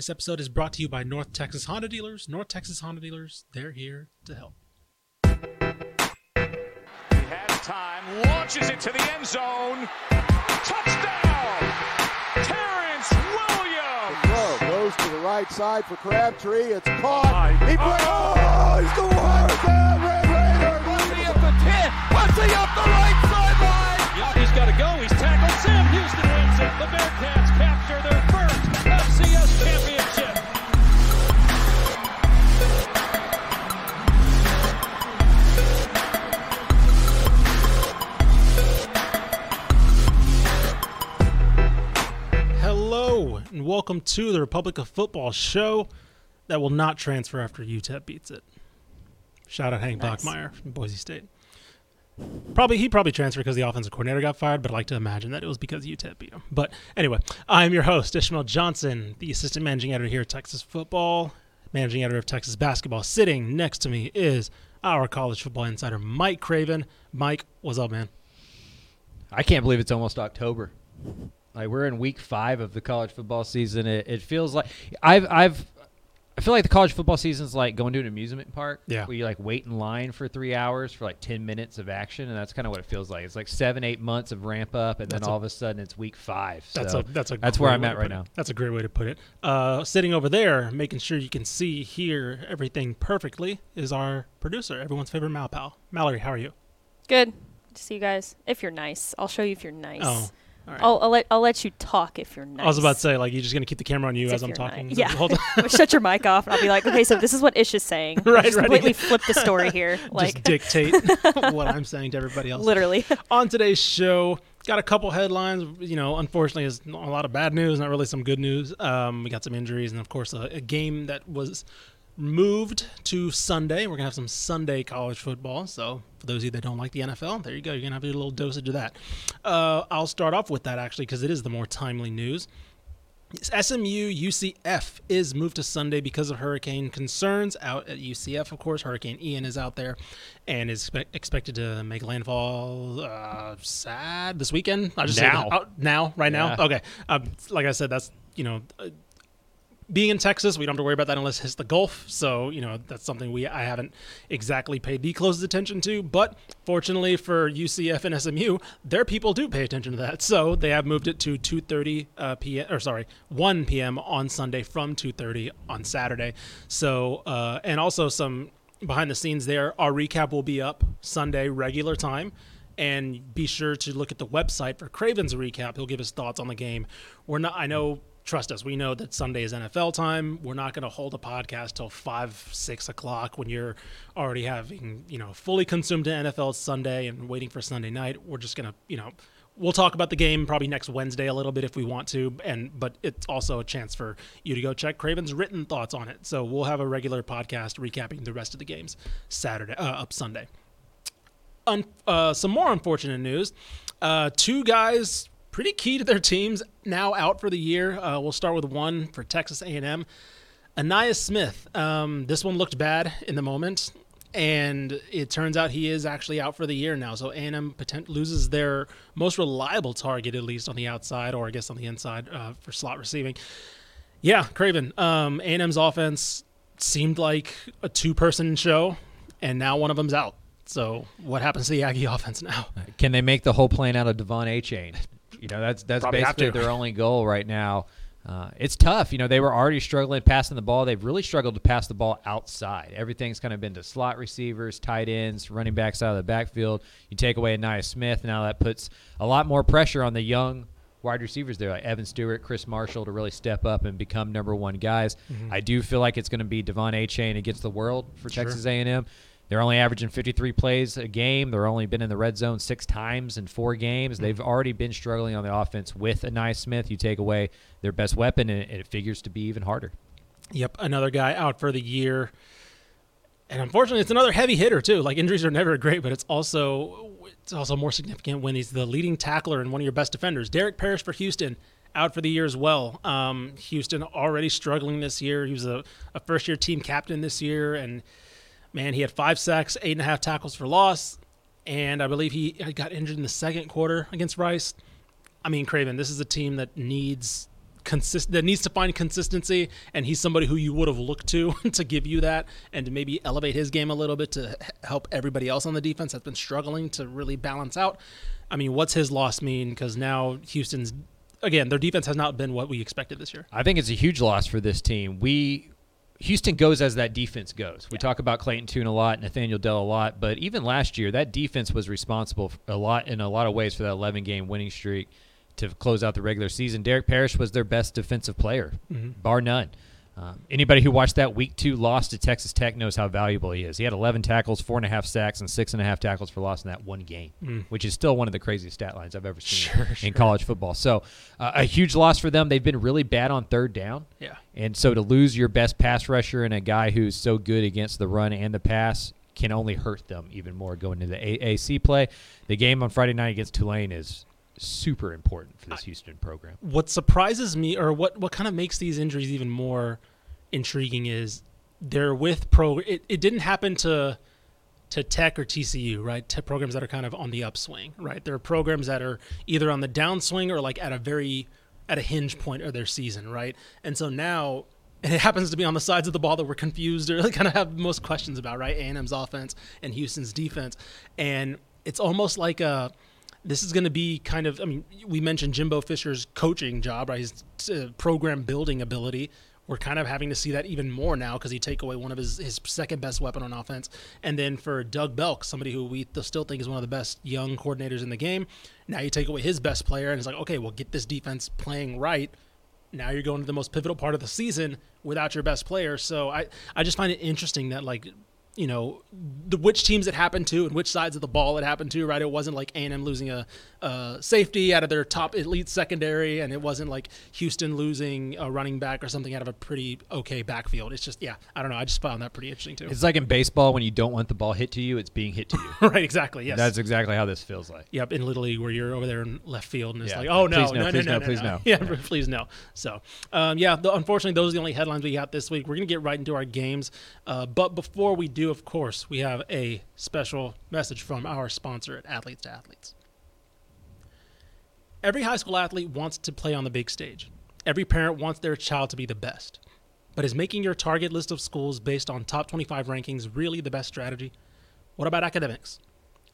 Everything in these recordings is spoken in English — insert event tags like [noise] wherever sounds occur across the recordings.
This episode is brought to you by North Texas Honda Dealers. North Texas Honda Dealers, they're here to help. He has time, launches it to the end zone. Touchdown! Terrence Williams! Throw goes to the right side for Crabtree. It's caught. He breaks. Oh, he's going hard down. Red Raiders. Wesley up the 10. Wesley up the right sideline. He's got to go. He's tackled. Sam Houston wins it. The Bearcats capture their and welcome to the Republic of Football show that will not transfer after UTEP beats it. Shout out Hank Nice. Bachmeier from Boise State. Probably he probably transferred because the offensive coordinator got fired, but I like to imagine that it was because UTEP beat him. But anyway, I'm your host, Ishmael Johnson, the assistant managing editor here at Texas Football, managing editor of Texas Basketball. Sitting next to me is our college football insider, Mike Craven. Mike, what's up, man? I can't believe it's almost October. Like we're in week five of the college football season. It, it feels like I've I've I feel like the college football season is like going to an amusement park. Yeah. Where you like wait in line for three hours for like ten minutes of action, and that's kind of what it feels like. It's like seven eight months of ramp up, and That's then a- all of a sudden it's week five. That's a that's a that's where I'm at right put it. now. That's a great way to put it. Uh, sitting over there, making sure you can see, hear everything perfectly, is our producer, everyone's favorite Mal pal, Mallory. How are you? Good to see you guys. If you're nice, I'll show you if you're nice. Oh, all right. I'll, I'll let I'll let you talk if you're nice. I was about to say, like, you're just gonna keep the camera on you As as I'm talking. nice. [laughs] Yeah. whole time? [laughs] Shut your mic off, and I'll be like, okay, so this is what Ish is saying. [laughs] Right, Just right. completely flip the story here, just dictate what I'm saying to everybody else. literally. on today's show got a couple headlines you know unfortunately is a lot of bad news not really some good news um, we got some injuries and of course a, a game that was moved to sunday we're gonna have some sunday college football so for those of you that don't like the nfl there you go you're gonna have a little dosage of that uh, i'll start off with that actually because it is the more timely news SMU UCF is moved to Sunday because of hurricane concerns out at UCF. Of course, Hurricane Ian is out there and is expe- expected to make landfall. Uh, sad this weekend. I just say Now. Oh, now, right now. Okay. Um, like I said, that's you know. Uh, being in Texas, we don't have to worry about that unless it hits the Gulf. So, you know, that's something we I haven't exactly paid the closest attention to. But fortunately for UCF and SMU, their people do pay attention to that. So they have moved it to 2:30 uh, p.m. or sorry, 1 p.m. on Sunday from 2:30 on Saturday. So uh, and also some behind the scenes there. Our recap will be up Sunday regular time. And be sure to look at the website for Craven's recap. He'll give his thoughts on the game. We're not. I know trust us, we know that Sunday is NFL time. We're not going to hold a podcast till five, six o'clock when you're already having, you know, fully consumed NFL Sunday and waiting for Sunday night. We're just going to, you know, we'll talk about the game probably next Wednesday a little bit if we want to, and but it's also a chance for you to go check Craven's written thoughts on it. So we'll have a regular podcast recapping the rest of the games Saturday, uh, up Sunday. Un- uh, some more unfortunate news. Uh, two guys pretty key to their teams now out for the year. Uh, we'll start with one for Texas A&M. Ainias Smith. Um, this one looked bad in the moment, and it turns out he is actually out for the year now. So A&M potent- loses their most reliable target, at least on the outside, or I guess on the inside uh, for slot receiving. Yeah, Craven. Um, A&M's offense seemed like a two-person show, and now one of them's out. So what happens to the Aggie [laughs] offense now? Can they make the whole plan out of De'Von Achane? You know, that's that's Probably basically their only goal right now. Uh, it's tough. You know, they were already struggling passing the ball. They've really struggled to pass the ball outside. Everything's kind of been to slot receivers, tight ends, running backs out of the backfield. You take away Ainias Smith, now that puts a lot more pressure on the young wide receivers there, like Evan Stewart, Chris Marshall, to really step up and become number one guys. Mm-hmm. I do feel like it's going to be De'Von Achane against the world for Texas A&M. They're only averaging 53 plays a game. They're only been in the red zone six times in four games. Mm-hmm. They've already been struggling on the offense with Ainias Smith. You take away their best weapon, and it figures to be even harder. Yep, another guy out for the year. And unfortunately, it's another heavy hitter too. Like injuries are never [laughs] great, but it's also it's also more significant when he's the leading tackler and one of your best defenders. Derek Parish for Houston out for the year as well. Um, Houston already struggling this year. He was a, a first year team captain this year, and man, he had five sacks, eight and a half tackles for loss, and I believe he got injured in the second quarter against Rice. I mean, Craven, this is a team that needs consist that needs to find consistency, and he's somebody who you would have looked to [laughs] to give you that and to maybe elevate his game a little bit to help everybody else on the defense that's been struggling to really balance out. I mean, what's his loss mean? Because now Houston's again, their defense has not been what we expected this year. I think it's a huge loss for this team. We Houston goes as that defense goes. We talk about Clayton Tune a lot, Nathaniel Dell a lot, but even last year, that defense was responsible a lot in a lot of ways for that 11 game winning streak to close out the regular season. Derek Parish was their best defensive player, mm-hmm. bar none. Um, anybody who watched that week two loss to Texas Tech knows how valuable he is. He had 11 tackles, four and a half sacks, and six and a half tackles for loss in that one game, which is still one of the craziest stat lines I've ever seen in college football. So, uh, a huge loss for them. They've been really bad on third down. Yeah. And so to lose your best pass rusher and a guy who's so good against the run and the pass can only hurt them even more going into the AAC play. The game on Friday night against Tulane is super important for this Houston program. what surprises me or what what kind of makes these injuries even more intriguing is they're with pro it, it didn't happen to to tech or tcu right? Tech programs that are kind of on the upswing right? There are programs that are either on the downswing or like at a very at a hinge point of their season right? And so now and it happens to be on the sides of the ball that we're confused or [laughs] kind of have most questions about right? A&m's offense and houston's defense. And it's almost like a this is going to be kind of i mean we mentioned jimbo fisher's coaching job right? His uh, program building ability. We're kind of having to see that even more now because he take away one of his, his second best weapon on offense. And then for doug belk somebody who we still think is one of the best young coordinators in the game now you take away his best player and it's like okay well get this defense playing right. Now you're going to the most pivotal part of the season without your best player. So I, I just find it interesting that like, you know, the which teams it happened to and which sides of the ball it happened to. Right, it wasn't like A and M losing a, a safety out of their top elite secondary, and it wasn't like Houston losing a running back or something out of a pretty okay backfield. It's just yeah, I don't know. I just found that pretty interesting too. It's like in baseball when you don't want the ball hit to you, it's being hit to you. [laughs] right, exactly. Yes. That's exactly how this feels like. Yep, in Little League where you're over there in left field and it's Yeah. like, oh no, Please no, no, please no, no, no, please no. no. [laughs] Yeah, Yeah. [laughs] please no. So, um, yeah, the, unfortunately, those are the only headlines we got this week. We're gonna get right into our games, uh, but before we do, of course, we have a special message from our sponsor at Athletes to Athletes. Every high school athlete wants to play on the big stage. Every parent wants their child to be the best. But is making your target list of schools based on top 25 rankings really the best strategy? What about academics?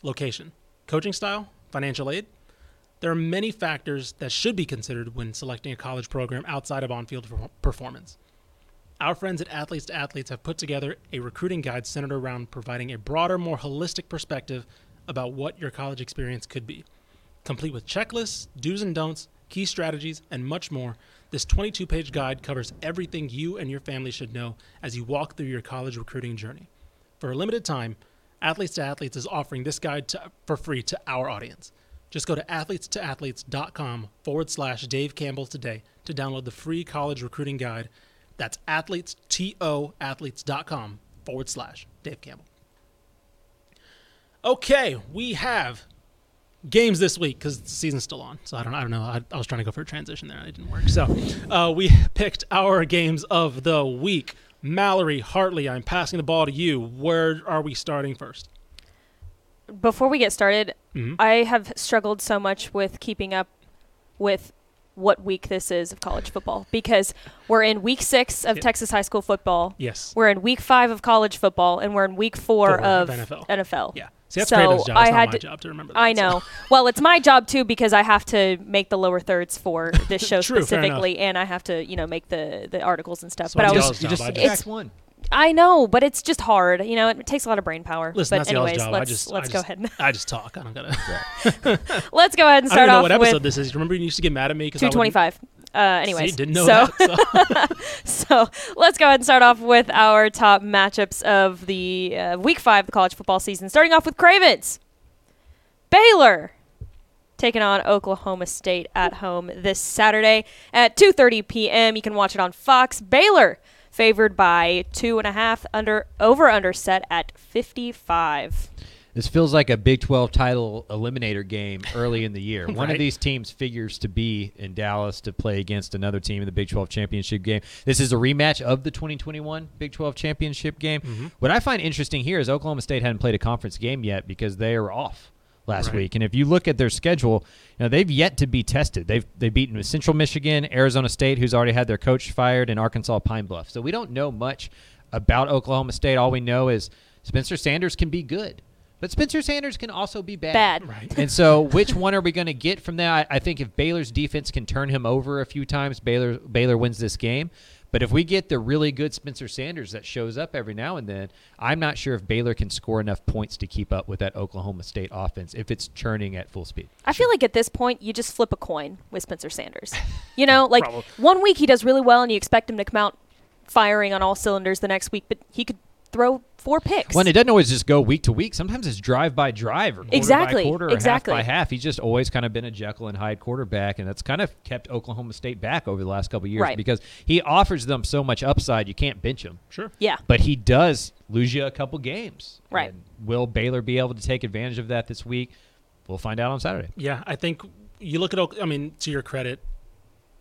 Location, coaching style, financial aid? There are many factors that should be considered when selecting a college program outside of on field performance. Our friends at Athletes to Athletes have put together a recruiting guide centered around providing a broader, more holistic perspective about what your college experience could be. Complete with checklists, do's and don'ts, key strategies, and much more, this 22 page guide covers everything you and your family should know as you walk through your college recruiting journey. For a limited time, Athletes to Athletes is offering this guide to, for free to our audience. Just go to athletetoathletes.com forward slash Dave Campbell today to download the free college recruiting guide. That's athletes, T-O, athletes.com forward slash Dave Campbell. Okay, we have games this week because the season's still on. So I don't, I don't know. I, I was trying to go for a transition there, and it didn't work. So uh, we picked our games of the week. Mallory Hartley, I'm passing the ball to you. Where are we starting first? Before we get started, Mhm. I have struggled so much with keeping up with what week this is of college football because we're in week six of Yeah. Texas high school football. Yes. We're in week five of college football, and we're in week four, Four of of NFL. NFL. Yeah. See, that's so Craven's job. It's I not had my to, job to remember that. I so- know. well, it's my job too because I have to make the lower thirds for this [laughs] show True, specifically, and I have to, you know, make the the articles and stuff. So but I it's was, y'all's You just I just- one. I know, but it's just hard. You know, it takes a lot of brain power. Listen, but that's y'all's anyways, job. I let's just, let's I go just- ahead. And I just talk. I don't gotta. [laughs] let's go ahead and I don't start even know off what episode with this is. Remember, you used to get mad at me because two twenty five. Uh, anyways, See, didn't know so that. So. [laughs] so let's go ahead and start off with our top matchups of the uh, week five of the college football season. Starting off with Cravens, Baylor taking on Oklahoma State at home this Saturday at 2:30 p.m. You can watch it on Fox. Baylor favored by two and a half under over under set at 55. This feels like a Big 12 title eliminator game [laughs] early in the year. One of these teams figures to be in Dallas to play against another team in the Big 12 championship game. This is a rematch of the 2021 Big 12 championship game. Mm-hmm. What I find interesting here is Oklahoma State hadn't played a conference game yet because they are off. Last Right. week. And if you look at their schedule, you know they've yet to be tested. They've they've beaten Central Michigan, Arizona State, who's already had their coach fired, and Arkansas Pine Bluff. So we don't know much about Oklahoma State. All we know is Spencer Sanders can be good, but Spencer Sanders can also be bad. Bad. Right. And so, which one are we going to get from that? I, I think if Baylor's defense can turn him over a few times, Baylor Baylor wins this game. But if we get the really good Spencer Sanders that shows up every now and then, I'm not sure if Baylor can score enough points to keep up with that Oklahoma State offense if it's churning at full speed. I feel like at this point you just flip a coin with Spencer Sanders. You know, [laughs] like one week he does really well and you expect him to come out firing on all cylinders the next week, but he could throw four picks. When it doesn't always just go week to week. Sometimes it's drive by drive or quarter Exactly, by quarter or exactly. half by half. He's just always kind of been a Jekyll and Hyde quarterback, and that's kind of kept Oklahoma State back over the last couple of years Right. because he offers them so much upside. You can't bench him. Sure. yeah. but he does lose you a couple games. Right. And will Baylor be able to take advantage of that this week? We'll find out on Saturday. Yeah, I think you look at. Oak- I mean, to your credit,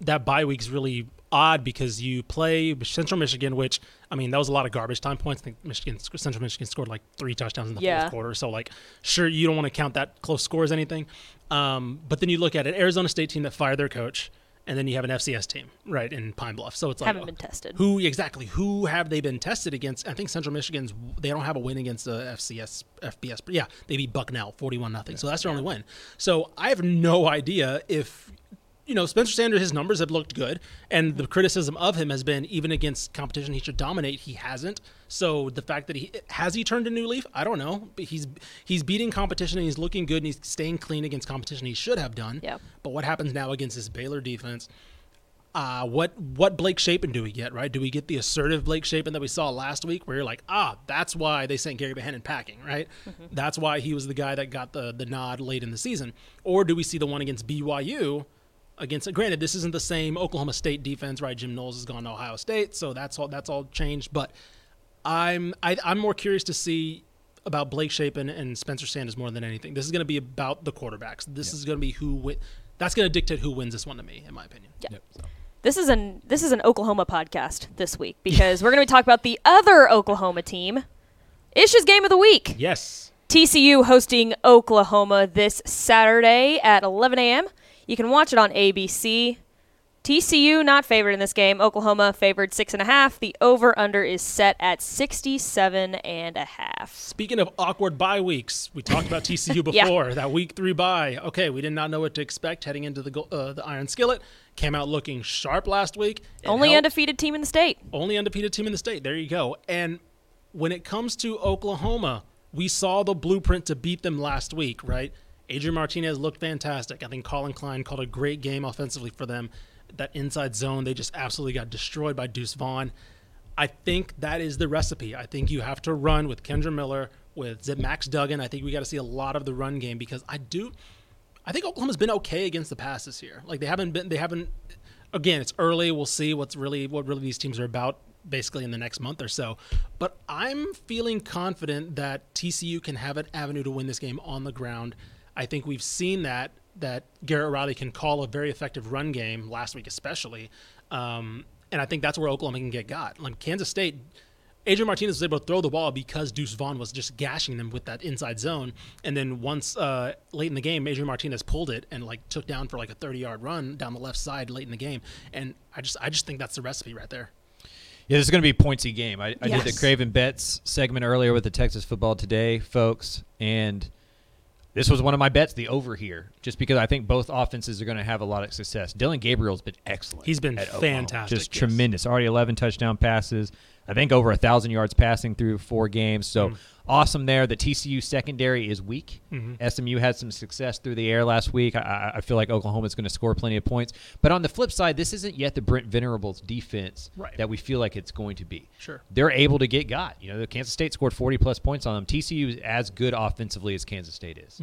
that bye week's really odd because you play Central Michigan, which I mean that was a lot of garbage time points. I think Michigan, Central Michigan scored like three touchdowns in the Yeah. fourth quarter. So like, sure, you don't want to count that close score as anything. Um, but then you look at it, Arizona State team that fired their coach, and then you have an FCS team right in Pine Bluff. So it's like Haven't been tested. Who exactly? Who have they been tested against? I think Central Michigan's. They don't have a win against the FCS, FBS. But yeah, they beat Bucknell forty-one nothing. So that's their only win. So I have no idea if you know Spencer Sanders. His numbers have looked good, and the criticism of him has been even against competition he should dominate. He hasn't. So the fact that he has he turned a new leaf, I don't know. But he's he's beating competition and he's looking good and he's staying clean against competition. He should have done. Yeah. But what happens now against this Baylor defense? uh, what what Blake Shapen do we get, right? Do we get the assertive Blake Shapen that we saw last week, where you're like, ah, that's why they sent Gerry Bohanon packing, right? That's why he was the guy that got the the nod late in the season, or do we see the one against BYU? Against granted, this isn't the same Oklahoma State defense, right? Jim Knowles has gone to Ohio State, so that's all that's all changed. But I'm I, I'm more curious to see about Blake Shapen and Spencer Sanders more than anything. This is going to be about the quarterbacks. This is going to be who wi- that's going to dictate who wins this one to me, in my opinion. Yeah. This is an this is an Oklahoma podcast this week because we're going to be talking about the other Oklahoma team. Ish's game of the week. Yes. TCU hosting Oklahoma this Saturday at 11 a.m. You can watch it on ABC. TCU not favored in this game. Oklahoma favored six and a half. The over under is set at 67 and a half. Speaking of awkward bye weeks, we talked about [laughs] TCU Yeah. before that week three bye. Okay, we did not know what to expect heading into the uh, the Iron Skillet. Came out looking sharp last week. Only helped. undefeated team in the state. only undefeated team in the state. There you go. And when it comes to Oklahoma, we saw the blueprint to beat them last week, right? Adrian Martinez looked fantastic. I think Collin Klein called a great game offensively for them. That inside zone, they just absolutely got destroyed by Deuce Vaughn. I think that is the recipe. I think you have to run with Kendre Miller, with Max Duggan. I think we got to see a lot of the run game because I do. I think Oklahoma's been okay against the pass this year. Like they haven't been. They haven't. Again, it's early. We'll see what's really what really these teams are about. Basically, in the next month or so. But I'm feeling confident that TCU can have an avenue to win this game on the ground. I think we've seen that that Garrett Riley can call a very effective run game last week, especially. Um, and I think that's where Oklahoma can get got. Like Kansas State, Adrian Martinez was able to throw the ball because Deuce Vaughn was just gashing them with that inside zone. And then once uh, late in the game, Adrian Martinez pulled it and like took down for like a 30 yard run down the left side late in the game. And I just I just think that's the recipe right there. Yeah, this is going to be a pointsy game. I, I did the Craven Bets segment earlier with the Texas Football Today folks, and this was one of my bets, the over here, just because I think both offenses are going to have a lot of success. Dillon Gabriel's been excellent. He's been fantastic, just yes. tremendous. Already 11 touchdown passes. I think over a thousand yards passing through four games. So Mm. Awesome there. The TCU secondary is weak. Mm-hmm. SMU had some success through the air last week. I- I, feel like Oklahoma's going to score plenty of points. But on the flip side, this isn't yet the Brent Venables defense Right. that we feel like it's going to be Sure. they're able to get got. You know, the Kansas State scored 40 plus points on them. TCU is as good offensively as Kansas State is.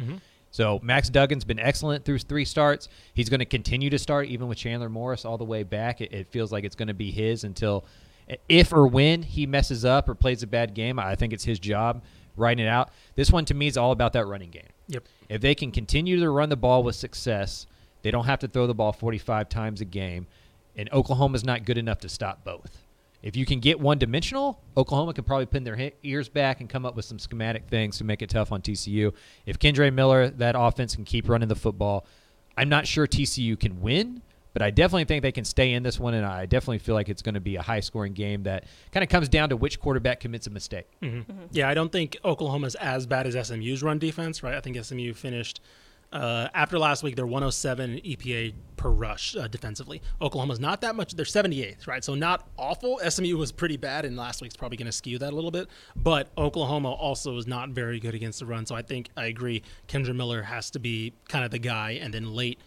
So Max Duggan's been excellent through three starts. He's going to continue to start even with Chandler Morris all the way back. It, it feels like it's going to be his until if or when he messes up or plays a bad game. I think it's his job writing it out. This one to me is all about that running game. Yep. If they can continue to run the ball with success, they don't have to throw the ball 45 times a game. And Oklahoma's not good enough to stop both. If you can get one dimensional, Oklahoma could probably pin their ears back and come up with some schematic things to make it tough on TCU. If Kendre Miller, that offense can keep running the football, I'm not sure TCU can win, but I definitely think they can stay in this one, and I definitely feel like it's going to be a high scoring game that kind of comes down to which quarterback commits a mistake. Yeah, I don't think Oklahoma's as bad as SMU's run defense, right? I think SMU finished uh, after last week. They're 107 EPA per rush uh, defensively. Oklahoma's not that much. They're 78th, right? So not awful. SMU was pretty bad, and last week's probably going to skew that a little bit. But Oklahoma also is not very good against the run. So I think I agree. Kendre Miller has to be kind of the guy, and then late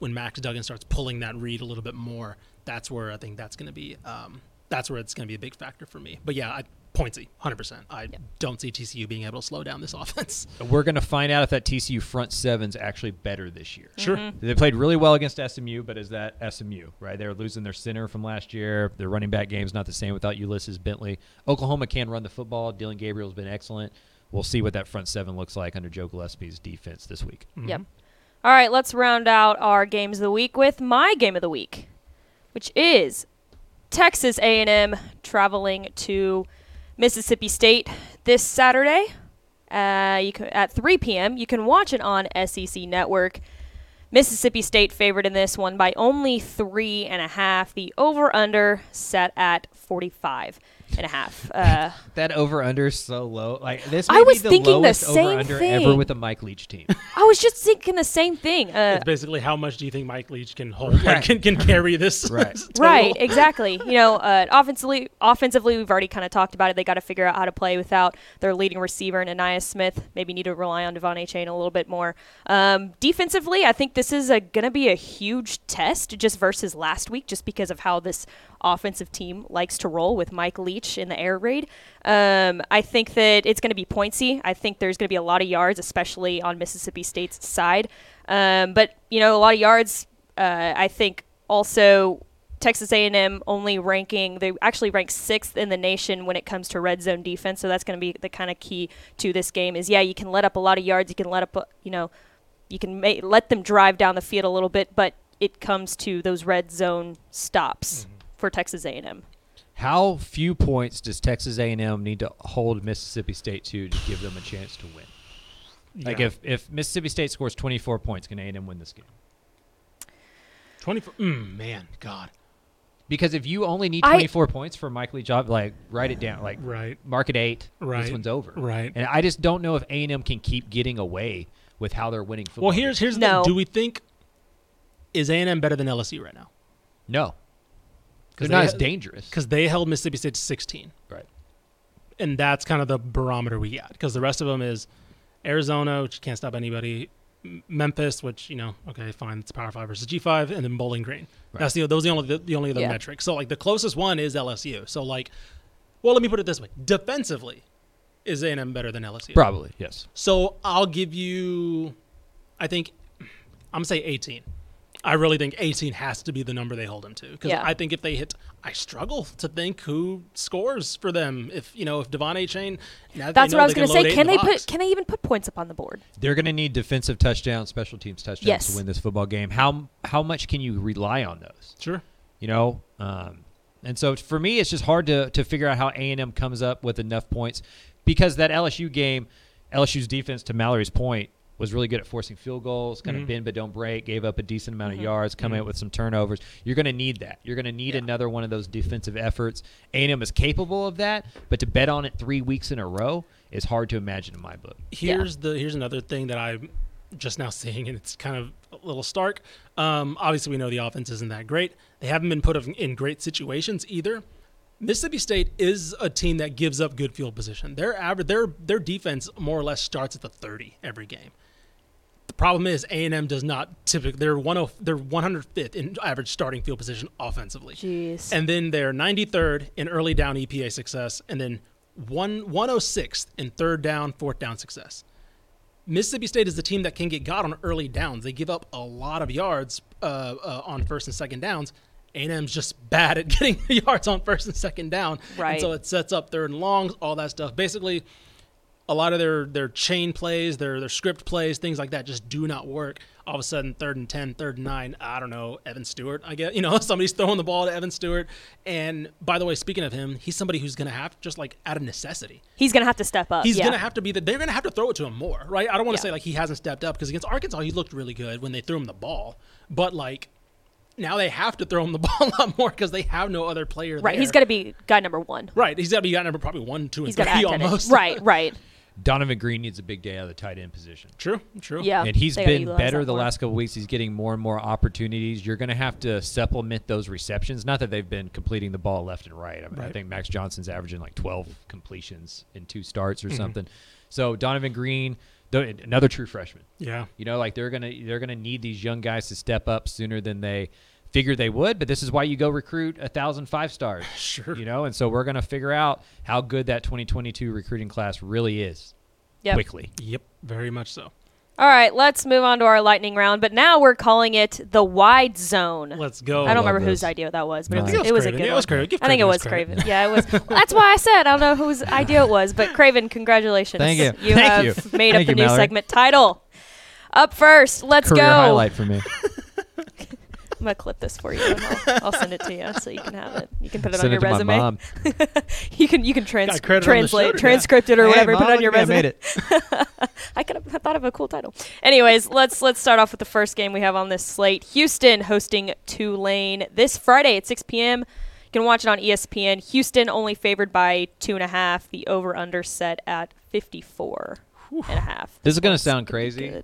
when Max Duggan starts pulling that read a little bit more, that's where I think that's going to be. Um, that's where it's going to be a big factor for me. But yeah, I, Pointsy, 100%. I don't see TCU being able to slow down this [laughs] offense. We're going to find out if that TCU front seven's actually better this year. Sure. They played really well against SMU, but is that SMU, right? They're losing their center from last year. Their running back game's not the same without Ulysses Bentley. Oklahoma can run the football. Dillon Gabriel's been excellent. We'll see what that front seven looks like under Joe Gillespie's defense this week. Yep. All right, let's round out our games of the week with my game of the week, which is Texas A&M traveling to Mississippi State this Saturday. Uh, you can, at 3 p.m. You can watch it on SEC Network. Mississippi State favored in this one by only three and a half. The over/under set at 45 and a half. Uh, [laughs] That over under is so low. Like this I was be the thinking the lowest same over under thing. ever with a Mike Leach team. [laughs] I was just thinking the same thing. Uh, It's basically how much do you think Mike Leach can hold, like, can, can carry this? [laughs] Right. total? Right, exactly. You know, uh, offensively, offensively, we've already kind of talked about it. They got to figure out how to play without their leading receiver, Ainias Smith. Maybe need to rely on De'Von Achane a little bit more. Um, defensively, I think this is going to be a huge test just versus last week, just because of how this offensive team likes to roll with Mike Leach in the air raid. Um, I think that it's going to be pointsy. I think there's going to be a lot of yards, especially on Mississippi State's side. Um, but you know, a lot of yards. Uh, I think also Texas A&M only ranking they actually rank sixth in the nation when it comes to red zone defense. So that's going to be the kind of key to this game. Is yeah, you can let up a lot of yards. You can let up, uh, you know, you can ma- let them drive down the field a little bit, but it comes to those red zone stops for Texas A&M. How few points does Texas A&M need to hold Mississippi State to to give them a chance to win? Like if, if Mississippi State scores 24 points, can A&M win this game? 24. Mm, man, God. Because if you only need I- 24 points for Mike Leach, I'd, like write it down, like Right. mark it eight. Right. This one's over. Right. And I just don't know if A&M can keep getting away with how they're winning football. Well, here's here's the No. thing. Do we think is A&M better than LSU right now? no, they're 'Cause not they as dangerous. Because they held Mississippi State to 16, Right. and that's kind of the barometer we got. Because the rest of them is Arizona, which can't stop anybody. Memphis, which you know, okay, fine, it's Power Five versus G five, and then Bowling Green. Right. That's the those are the only the, the only other Yeah. metrics. So like the closest one is LSU. So like, well, let me put it this way: defensively, is A and M better than LSU? Probably, yes. So I'll give you, I think, I'm gonna say 18. I really think 18 has to be the number they hold him to because Yeah. I think if they hit, I struggle to think who scores for them. If you know, if De'Von Achane, That's they what I was going to say. eight in Can the they box. put? Can they even put points up on the board? They're going to need defensive touchdowns, special teams touchdowns Yes. to win this football game. How how much can you rely on those? Sure. you know um, and so for me it's just hard to, to figure out how a&m comes up with enough points because that lsu game lsu's defense to mallory's point was really good at forcing field goals kind of mm-hmm. bend but don't break gave up a decent amount of mm-hmm. yards coming up mm-hmm. with some turnovers you're going to need that you're going to need another one of those defensive efforts a&m is capable of that but to bet on it three weeks in a row is hard to imagine in my book Here's the here's another thing that I'm just now [laughs] seeing, and it's kind of a little stark. Um, obviously, we know the offense isn't that great. They haven't been put in great situations either. Mississippi State is a team that gives up good field position. Their average, their their defense more or less starts at the 30 every game. The problem is A and M does not typically. They're one of they're 105th in average starting field position offensively. Jeez. And then they're 93rd in early down EPA success, and then one 106th in third down, fourth down success. Mississippi State is the team that can get got on early downs. They give up a lot of yards uh, uh, on first and second downs. A&M's just [laughs] bad at getting [laughs] yards on first and second down. Right. And so it sets up third and longs, all that stuff. Basically, a lot of their their chain plays, their their script plays, things like that just do not work. All of a sudden, third and 10, third and nine, I don't know, Evan Stewart, I guess. You know, [laughs] somebody's throwing the ball to Evan Stewart. And by the way, speaking of him, he's somebody who's going to have, just like out of necessity, He's gonna have to step up. he's yeah. going to have to be the, they're going to have to throw it to him more, right? I don't want to Yeah. say like he hasn't stepped up because against Arkansas, he looked really good when they threw him the ball. But like, now they have to throw him the [laughs] ball a lot more because they have no other player right. there. He's got to be guy number one. Right, he's got to be guy number probably one, two, and He's three act at it. almost. Right. Right. [laughs] Donovan Green needs a big day out of the tight end position. True. True. Yeah. and he's been better the more. last couple weeks. He's getting more and more opportunities. You're going to have to supplement those receptions. Not that they've been completing the ball left and right. I, mean, I think Max Johnson's averaging like 12 completions in two starts or Mm-hmm. something. So Donovan Green, though, another true freshman. Yeah. You know, like they're gonna they're gonna need these young guys to step up sooner than they figured they would. But this is why you go recruit a thousand five stars. [laughs] Sure. You know, and so we're gonna figure out how good that 2022 recruiting class really is Yep. quickly. Yep. Very much so. All right. Let's move on to our lightning round. But now we're calling it the wide zone. Let's go. I don't oh, love remember whose this. idea that was, but No, it was, I think it was a Craven. good Yeah, it was Craven. Give I think it was his credit. Craven. Yeah, it was. Well, [laughs] that's why I said I don't know whose idea it was, but Craven, congratulations. Thank you. You Thank have you. made Thank up you, the new Mallory. segment title. Up first, let's Career go. highlight for me. [laughs] I'm gonna clip this for you. And I'll, [laughs] I'll send it to you so you can have it. You can put it Send on your it to resume. my mom. [laughs] you can you can trans- Got credit on the translate, shoulder, yeah. transcript it or Hey, whatever. Mom, put it on your look at me, I made it. [laughs] I could have thought of a cool title. Anyways, let's let's start off with the first game we have on this slate. Houston hosting Tulane this Friday at 6 p.m. You can watch it on ESPN. Houston only favored by two and a half. The over under set at 54 and a half. This is gonna sound crazy.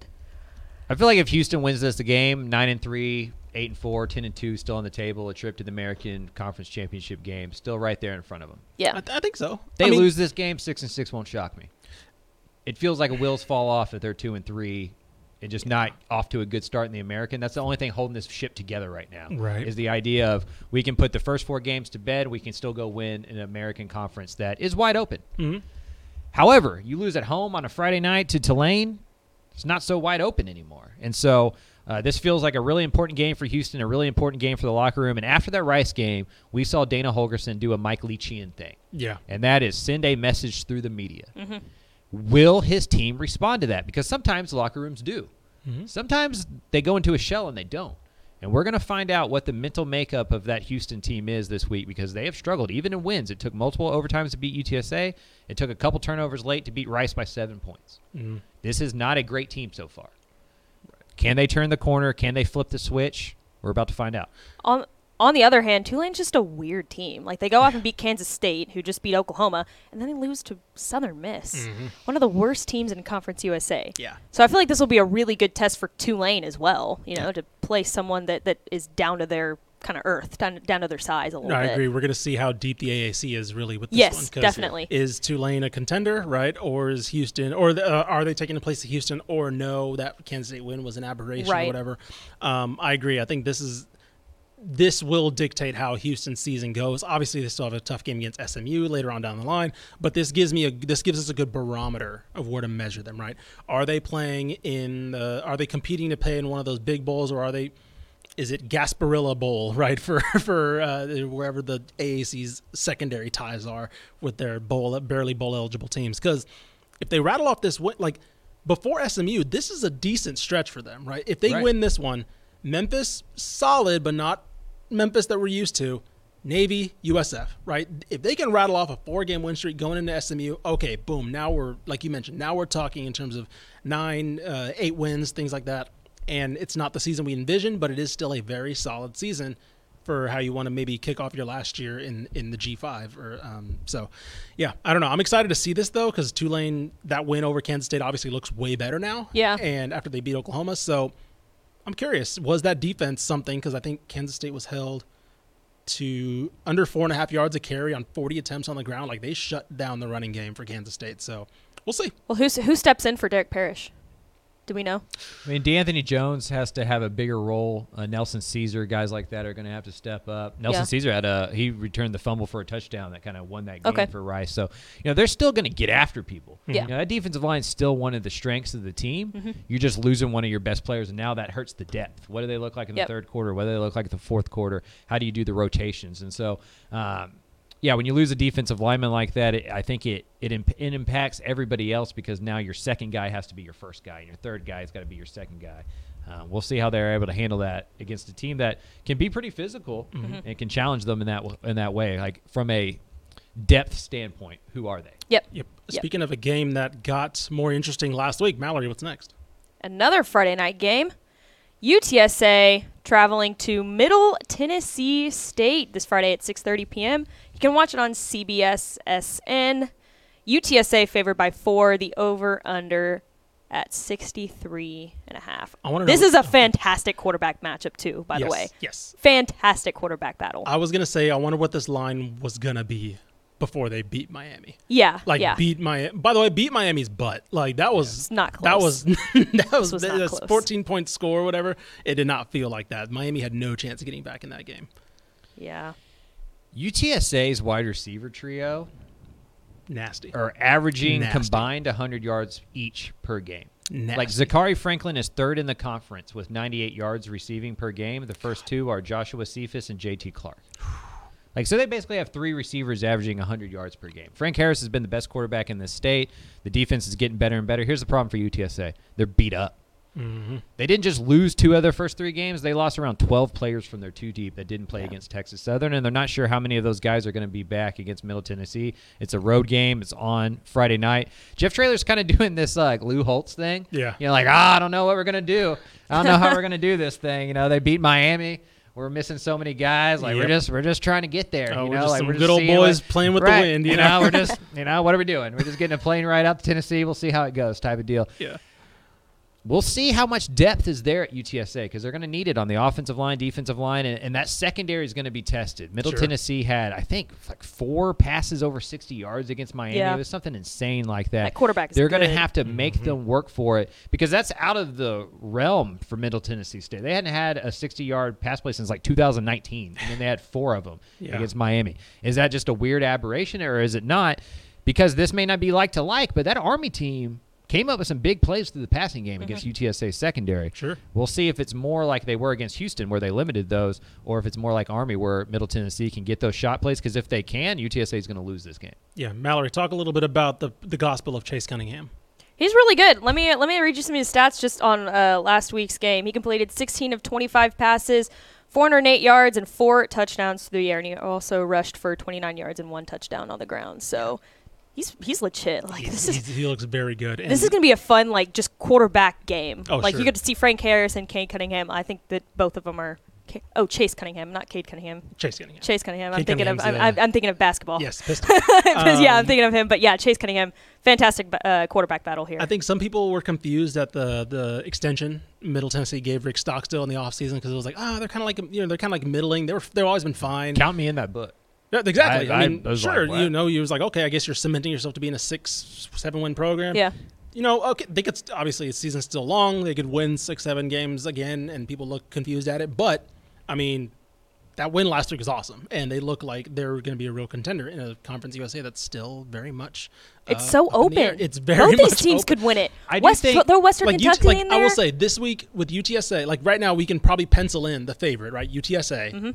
I feel like if Houston wins this the game, nine and three, eight and four, 10 and two, still on the table, a trip to the American Conference Championship game, still right there in front of them. Yeah. I, th- I think so. They I mean, lose this game, six and six won't shock me. It feels like a wheels fall off if they're two and three, and just not off to a good start in the American. That's the only thing holding this ship together right now. Right. Is the idea of we can put the first four games to bed, we can still go win an American Conference that is wide open. Mhm. However, you lose at home on a Friday night to Tulane, it's not so wide open anymore. And so uh, this feels like a really important game for Houston, a really important game for the locker room. And after that Rice game, we saw Dana Holgorsen do a Mike Leachian thing Yeah. and that is send a message through the media. Mm-hmm. Will his team respond to that? Because sometimes locker rooms do. Mm-hmm. Sometimes they go into a shell and they don't. And we're going to find out what the mental makeup of that Houston team is this week because they have struggled, even in wins. It took multiple overtimes to beat UTSA. It took a couple turnovers late to beat Rice by seven points. Mm-hmm. This is not a great team so far. Can they turn the corner? Can they flip the switch? We're about to find out. On on the other hand, Tulane's just a weird team. Like they go off and beat Kansas State, who just beat Oklahoma, and then they lose to Southern Miss, mm-hmm. one of the worst teams in Conference USA. Yeah. So I feel like this will be a really good test for Tulane as well. You know, to play someone that, that is down to their kind of earth, down, down to their size a little No, I agree. We're going to see how deep the AAC is really with this Yes, one. 'cause definitely. Is Tulane a contender, right? Or is Houston, or the, uh, are they taking the place of Houston, or no, that Kansas State win was an aberration Right. or whatever? Um, I agree. I think this is this will dictate how Houston's season goes. Obviously, they still have a tough game against SMU later on down the line, but this gives me a this gives us a good barometer of where to measure them. Right? Are they playing in? The, are they competing to play in one of those big bowls, or are they? Is it Gasparilla Bowl, [laughs] right? For for uh, wherever the AAC's secondary ties are with their bowl barely bowl eligible teams, because if they rattle off this win, like before SMU, this is a decent stretch for them, right? If they Right. win this one, Memphis solid, but not Memphis that we're used to. Navy, USF, right? If they can rattle off a four-game win streak going into SMU, okay, boom. Now we're like you mentioned. Now we're talking in terms of nine, uh, eight wins, things like that. And it's not the season we envisioned, but it is still a very solid season for how you want to maybe kick off your last year in in the G5 or um, so yeah I don't know. I'm excited to see this though because Tulane that win over Kansas State obviously looks way better now. Yeah. and after they beat Oklahoma so I'm curious was that defense something? Because I think Kansas State was held to under four and a half yards a carry on 40 attempts on the ground. Like they shut down the running game for Kansas State so we'll see. Well, who's, who steps in for Derek Parish? Do we know? I mean, D'Anthony Jones has to have a bigger role. Uh, Nelson Caesar, guys like that are going to have to step up. Nelson Yeah. Caesar had a he returned the fumble for a touchdown that kind of won that game Okay. for Rice. So you know they're still going to get after people. Yeah. You know, that defensive line is still one of the strengths of the team. Mm-hmm. You're just losing one of your best players, and now that hurts the depth. What do they look like in Yep. the third quarter? What do they look like in the fourth quarter? How do you do the rotations? And so. Um, yeah, when you lose a defensive lineman like that, it, I think it it, imp- it impacts everybody else because now your second guy has to be your first guy, and your third guy has got to be your second guy. Uh, we'll see how they're able to handle that against a team that can be pretty physical and can challenge them in that w- in that way. Like from a depth standpoint, who are they? Yep. Yep. Yep. Speaking of a game that got more interesting last week, Mallory, what's next? Another Friday night game. UTSA traveling to Middle Tennessee State this Friday at 6:30 p.m. You can watch it on CBS SN. UTSA favored by 4, the over under at 63 and a half. I wanna This know- is a fantastic quarterback matchup too, by yes. the way. Yes. Fantastic quarterback battle. I was gonna say I wonder what this line was gonna be before they beat Miami. yeah. Like yeah. beat my. By the way, beat Miami's butt. Like that was It's not That [laughs] was that was, was close. 14 point score, or whatever. It did not feel like that. Miami had no chance of getting back in that game. yeah. UTSA's wide receiver trio Nasty. are averaging Nasty. combined 100 yards each per game. Nasty. Like Zakhari Franklin is third in the conference with 98 yards receiving per game. The first two are Joshua Cephus and JT Clark. [sighs] Like so, they basically have three receivers averaging 100 yards per game. Frank Harris has been the best quarterback in this state. The defense is getting better and better. Here's the problem for UTSA: they're beat up. They didn't just lose two of their first three games; they lost around 12 players from their two deep that didn't play against Texas Southern, and they're not sure how many of those guys are going to be back against Middle Tennessee. It's a road game; it's on Friday night. Jeff Traylor's kind of [laughs] doing this uh, like Lou Holtz thing. Yeah. you know, like ah, I don't know what we're gonna do. I don't know how we're gonna do this thing. You know, they beat Miami. We're missing so many guys. Like we're just we're just trying to get there. Oh, you we're know, just like some we're good old boys what- playing with the wind, you You know? know, we're [laughs] just you know what are we doing? We're just getting a plane ride out to Tennessee. We'll see how it goes, type of deal. yeah. We'll see how much depth is there at UTSA because they're going to need it on the offensive line, defensive line, and, and that secondary is going to be tested. Middle Sure. Tennessee had, I think, like four passes over 60 yards against Miami. Yeah. It was something insane like that. That quarterback is They're gonna have to Mm-hmm. make them work for it because that's out of the realm for Middle Tennessee State. They hadn't had a 60 yard pass play since like 2019, and then they had four of them Yeah. against Miami. Is that just a weird aberration or is it not? Because this may not be like to like, but that Army team came up with some big plays through the passing game against UTSA secondary. Sure. We'll see if it's more like they were against Houston, where they limited those, or if it's more like Army, where Middle Tennessee can get those shot plays. Because if they can, UTSA is going to lose this game. Yeah. Mallory, talk a little bit about the the gospel of Chase Cunningham. He's really good. Let me let me read you some of his stats just on uh, last week's game. He completed 16 of 25 passes, 408 yards, and four touchdowns through the air. And he also rushed for 29 yards and one touchdown on the ground. So he's he's legit. Like this is he looks very good. And this is gonna be a fun like just quarterback game. Oh, like sure. you get to see Frank Harris and Cade Cunningham. I think that both of them are. Ca- Oh, Chase Cunningham, not Cade Cunningham. Chase Cunningham. Chase Cunningham. I'm Cade thinking of I'm, I'm, I'm thinking of basketball. Yes, [laughs] Pistol. Because, yeah, I'm Um, thinking of him. But yeah, Chase Cunningham, fantastic uh, quarterback battle here. I think some people were confused at the the extension Middle Tennessee gave Rick Stockstill in the offseason because it was like, ah, they're kind of like you know they're kind of like middling. They were they've always been fine. Count me in that book. Yeah, exactly. I- I, I mean, was like, sure, what? you know, you was like, okay, I guess you're cementing yourself to being a six, seven win program. yeah. You know, okay, they could obviously the season's still long. They could win six, seven games again, and people look confused at it. But I mean, that win last week was awesome, and they look like they're going to be a real contender in a Conference USA that's still very much. It's uh, so up in the air. open. It's very Both these teams open. could win it. I West, think- throw Western like, UT Kentucky like in I will say this week with UTSA, like right now we can probably pencil in the favorite, right? UTSA. Mm-hmm.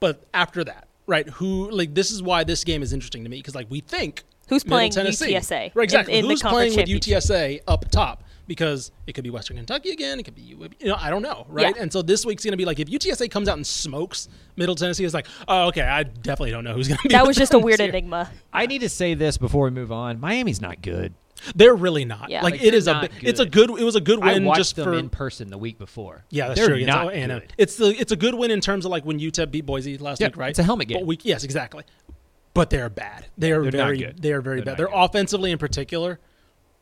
But after that, right? Who like this is why this game is interesting to me because like we think Who's Middle playing Tennessee. UTSA right? Exactly. in- in Who's conference playing with? UTSA up top? Because it could be Western Kentucky again. It could be You know, I don't know, right? Yeah. And so this week's going to be like if UTSA comes out and smokes Middle Tennessee, is like, oh, okay, I definitely don't know who's going to be. that was just a weird this year. enigma. I need to say this before we move on. Miami's not good. They're really not. Yeah. Like, Like, it a. not bi- It's a good. good. It was a good I win watched just them for in person the week before. Yeah, that's They're true. It's, not oh, Anna. good. It's the it's a good win in terms of like when UTEP beat Boise last Yeah, week, right? it's a helmet But game. we, yes, exactly. But they're bad. They are They're not very good. they are very They're bad. They're good. offensively in particular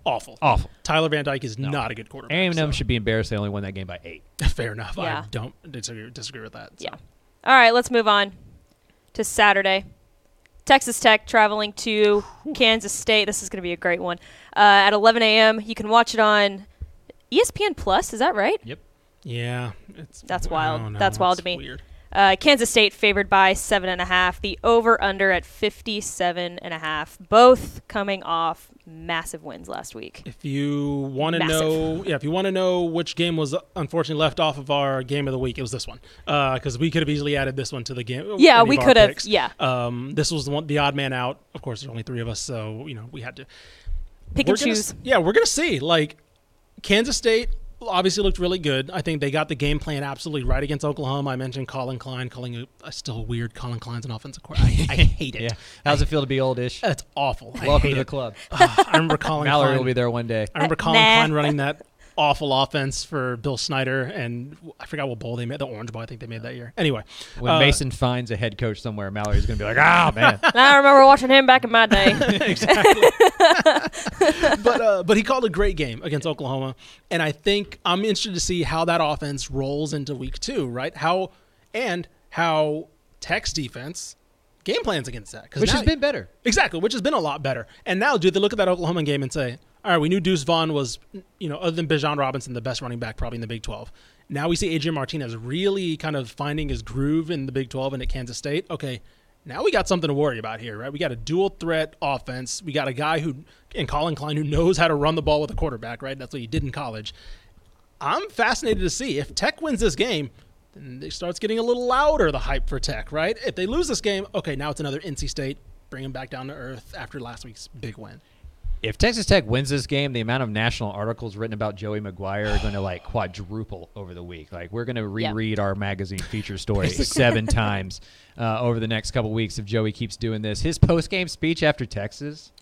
awful. Awful. Tyler Van Dyke is not a good quarterback. A&M so- should be embarrassed. They only won that game by eight. [laughs] fair enough. Yeah. I don't disagree, disagree with that. so. Yeah. All right, let's move on to Saturday. Texas Tech traveling to Kansas State. This is going to be a great one. Uh, at 11 a.m. You can watch it on ESPN Plus. Is that right? Yep. Yeah, it's That's wild. That's wild it's to me. Weird. Uh, Kansas State favored by seven and a half. The over under at fifty-seven and a half. Both coming off massive wins last week. If you want to know, yeah, if you want to know which game was unfortunately left off of our game of the week, it was this one because we could have easily added this one to the game. Yeah, we could have- yeah. Um, this was the one, the odd man out. Of course, there's only three of us, so you know we had to Pick we're and gonna choose. yeah, we're gonna see. Like Kansas State obviously looked really good. I think they got the game plan absolutely right against Oklahoma. I mentioned Collin Klein calling a, a still weird Collin Klein's an offensive coordinator. I, I [laughs] hate it. Yeah. How's it feel to be oldish? That's awful. Welcome hate to the it. club. [sighs] I remember Collin Mallory Klein. will be there one day. I remember Uh, Collin nah. Klein running that awful offense for Bill Snyder, and I forgot what bowl they made. The Orange Bowl, I think they made that year. Anyway, When uh, Mason finds a head coach somewhere, Mallory's going to be like, ah, [laughs] man. I remember watching him back in my day. [laughs] Exactly. [laughs] but uh, but he called a great game against Oklahoma, and I think I'm interested to see how that offense rolls into week two, right? How and how Tech's defense game plans against that, 'Cause Which now- has been better. exactly, which has been a lot better. And now, do they look at that Oklahoma game and say, all right, we knew Deuce Vaughn was, you know, other than Bijan Robinson, the best running back probably in the Big 12. Now we see Adrian Martinez really kind of finding his groove in the Big 12 and at Kansas State. Okay, now we got something to worry about here, right? We got a dual threat offense. We got a guy who, and Collin Klein, who knows how to run the ball with a quarterback, right? That's what he did in college. I'm fascinated to see if Tech wins this game. Then it starts getting a little louder, the hype for Tech, right? If they lose this game, okay, now it's another NC State, bring them back down to earth after last week's big win. If Texas Tech wins this game, the amount of national articles written about Joey McGuire are going to like quadruple over the week. Like we're going to reread our magazine feature [laughs] story seven times uh, over the next couple weeks if Joey keeps doing this. His post game speech after Texas,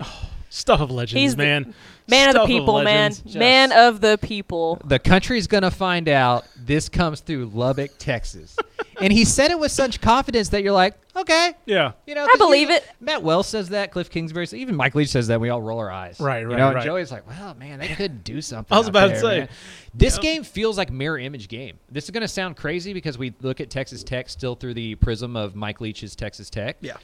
Stuff of legends, He's the man. Man of the Stuff people, man. Just- Man of the people. the country's going to find out this comes through Lubbock, Texas. [laughs] and he said it with such confidence that you're like, okay, Yeah. You know, I 'cause believe you- it. Matt Wells says that. Cliff Kingsbury, says, even Mike Leach says that. We all roll our eyes. Right, You right, know, right. Joey's like, well, man, they could do [laughs] something. I was out about to say. man." This game feels like mirror image game. This is going to sound crazy because we look at Texas Tech still through the prism of Mike Leach's Texas Tech. Yeah.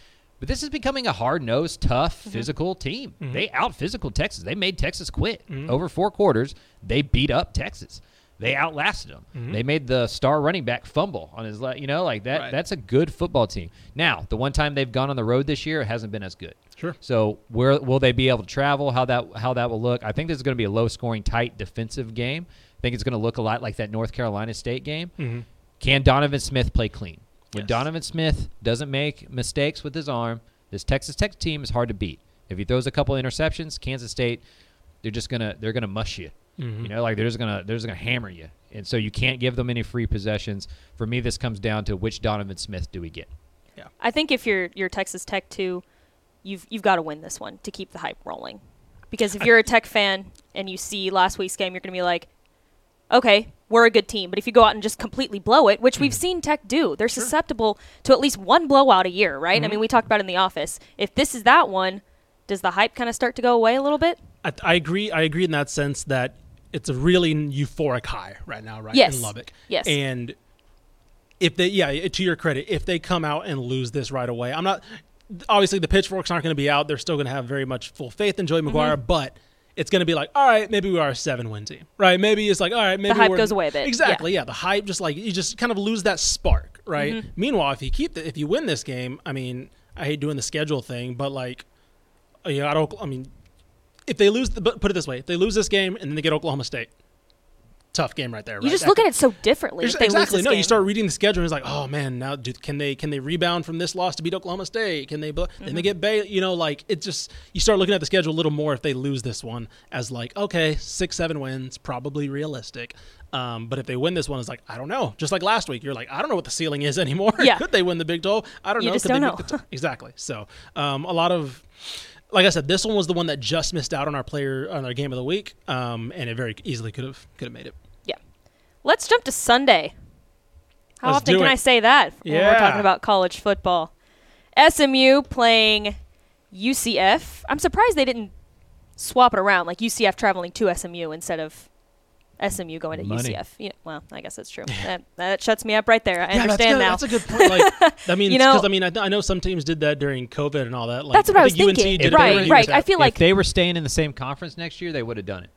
But this is becoming a hard nosed, tough, Mm-hmm. physical team. Mm-hmm. They out physical Texas. They made Texas quit. Over four quarters, they beat up Texas. They outlasted them. Mm-hmm. They made the star running back fumble on his, le- you know, like that. Right. That's a good football team. Now, the one time they've gone on the road this year, it hasn't been as good. Sure. So where will they be able to travel? How that how that will look? I think this is going to be a low scoring, tight defensive game. I think it's going to look a lot like that North Carolina State game. Can Donovan Smith play clean? When Yes. Donovan Smith doesn't make mistakes with his arm, this Texas Tech team is hard to beat. If he throws a couple interceptions, Kansas State, they're just gonna they're gonna mush you. Mm-hmm. You know, like they're just gonna they're just gonna hammer you, and so you can't give them any free possessions. For me, this comes down to which Donovan Smith do we get? Yeah, I think if you're you're Texas Tech too, you've you've got to win this one to keep the hype rolling. Because if you're a Tech fan and you see last week's game, you're going to be like, okay, we're a good team. But if you go out and just completely blow it, which we've seen Tech do, they're susceptible to at least one blowout a year, right? I mean, we talked about in the office. If this is that one, does the hype kind of start to go away a little bit? I, I agree. I agree in that sense that it's a really euphoric high right now, right? Yes. In Lubbock. Yes. And if they, yeah, to your credit, if they come out and lose this right away, I'm not. Obviously, the pitchforks aren't going to be out. They're still going to have very much full faith in Joey Mm-hmm. McGuire, but it's going to be like, all right, maybe we are a seven-win team, right? Maybe it's like, all right, maybe hype we're- goes away a bit, Exactly. Yeah. the hype just like you just kind of lose that spark, right? Mm-hmm. Meanwhile, if you keep the, if you win this game, I mean, I hate doing the schedule thing, but like, you know, I don't. I mean, if they lose, the, put it this way: if they lose this game and then they get Oklahoma State, tough game right there. You just look at it so differently. If they exactly. no, game. you start reading the schedule and it's like, oh man, now do, can they can they rebound from this loss to beat Oklahoma State? Can they? bl- Then Mm-hmm. they get Bay. You know, like it just you start looking at the schedule a little more if they lose this one as like, okay, six seven wins, probably realistic. Um, but if they win this one, it's like I don't know. Just like last week, you're like, I don't know what the ceiling is [laughs] anymore. Yeah. Could they win the Big 12? I don't You know. just Could don't know. t- exactly. So um, a lot of. Like I said, this one was the one that just missed out on our player on our game of the week, um, and it very easily could have could have made it. Yeah. Let's jump to Sunday. How Let's often can it. I say that when we're talking about college football? SMU playing UCF. I'm surprised they didn't swap it around, like UCF traveling to SMU instead of SMU going to Money. UCF. Yeah, well, I guess that's true. [laughs] that, that shuts me up right there. I yeah, understand that's, now. that's a good point. Like, [laughs] I mean, You because know- I mean, I, th- I know some teams did that during COVID and all that. Like, That's what I was think UNC thinking. did Right, during right. I feel like if they were staying in the same conference next year, they would have done it.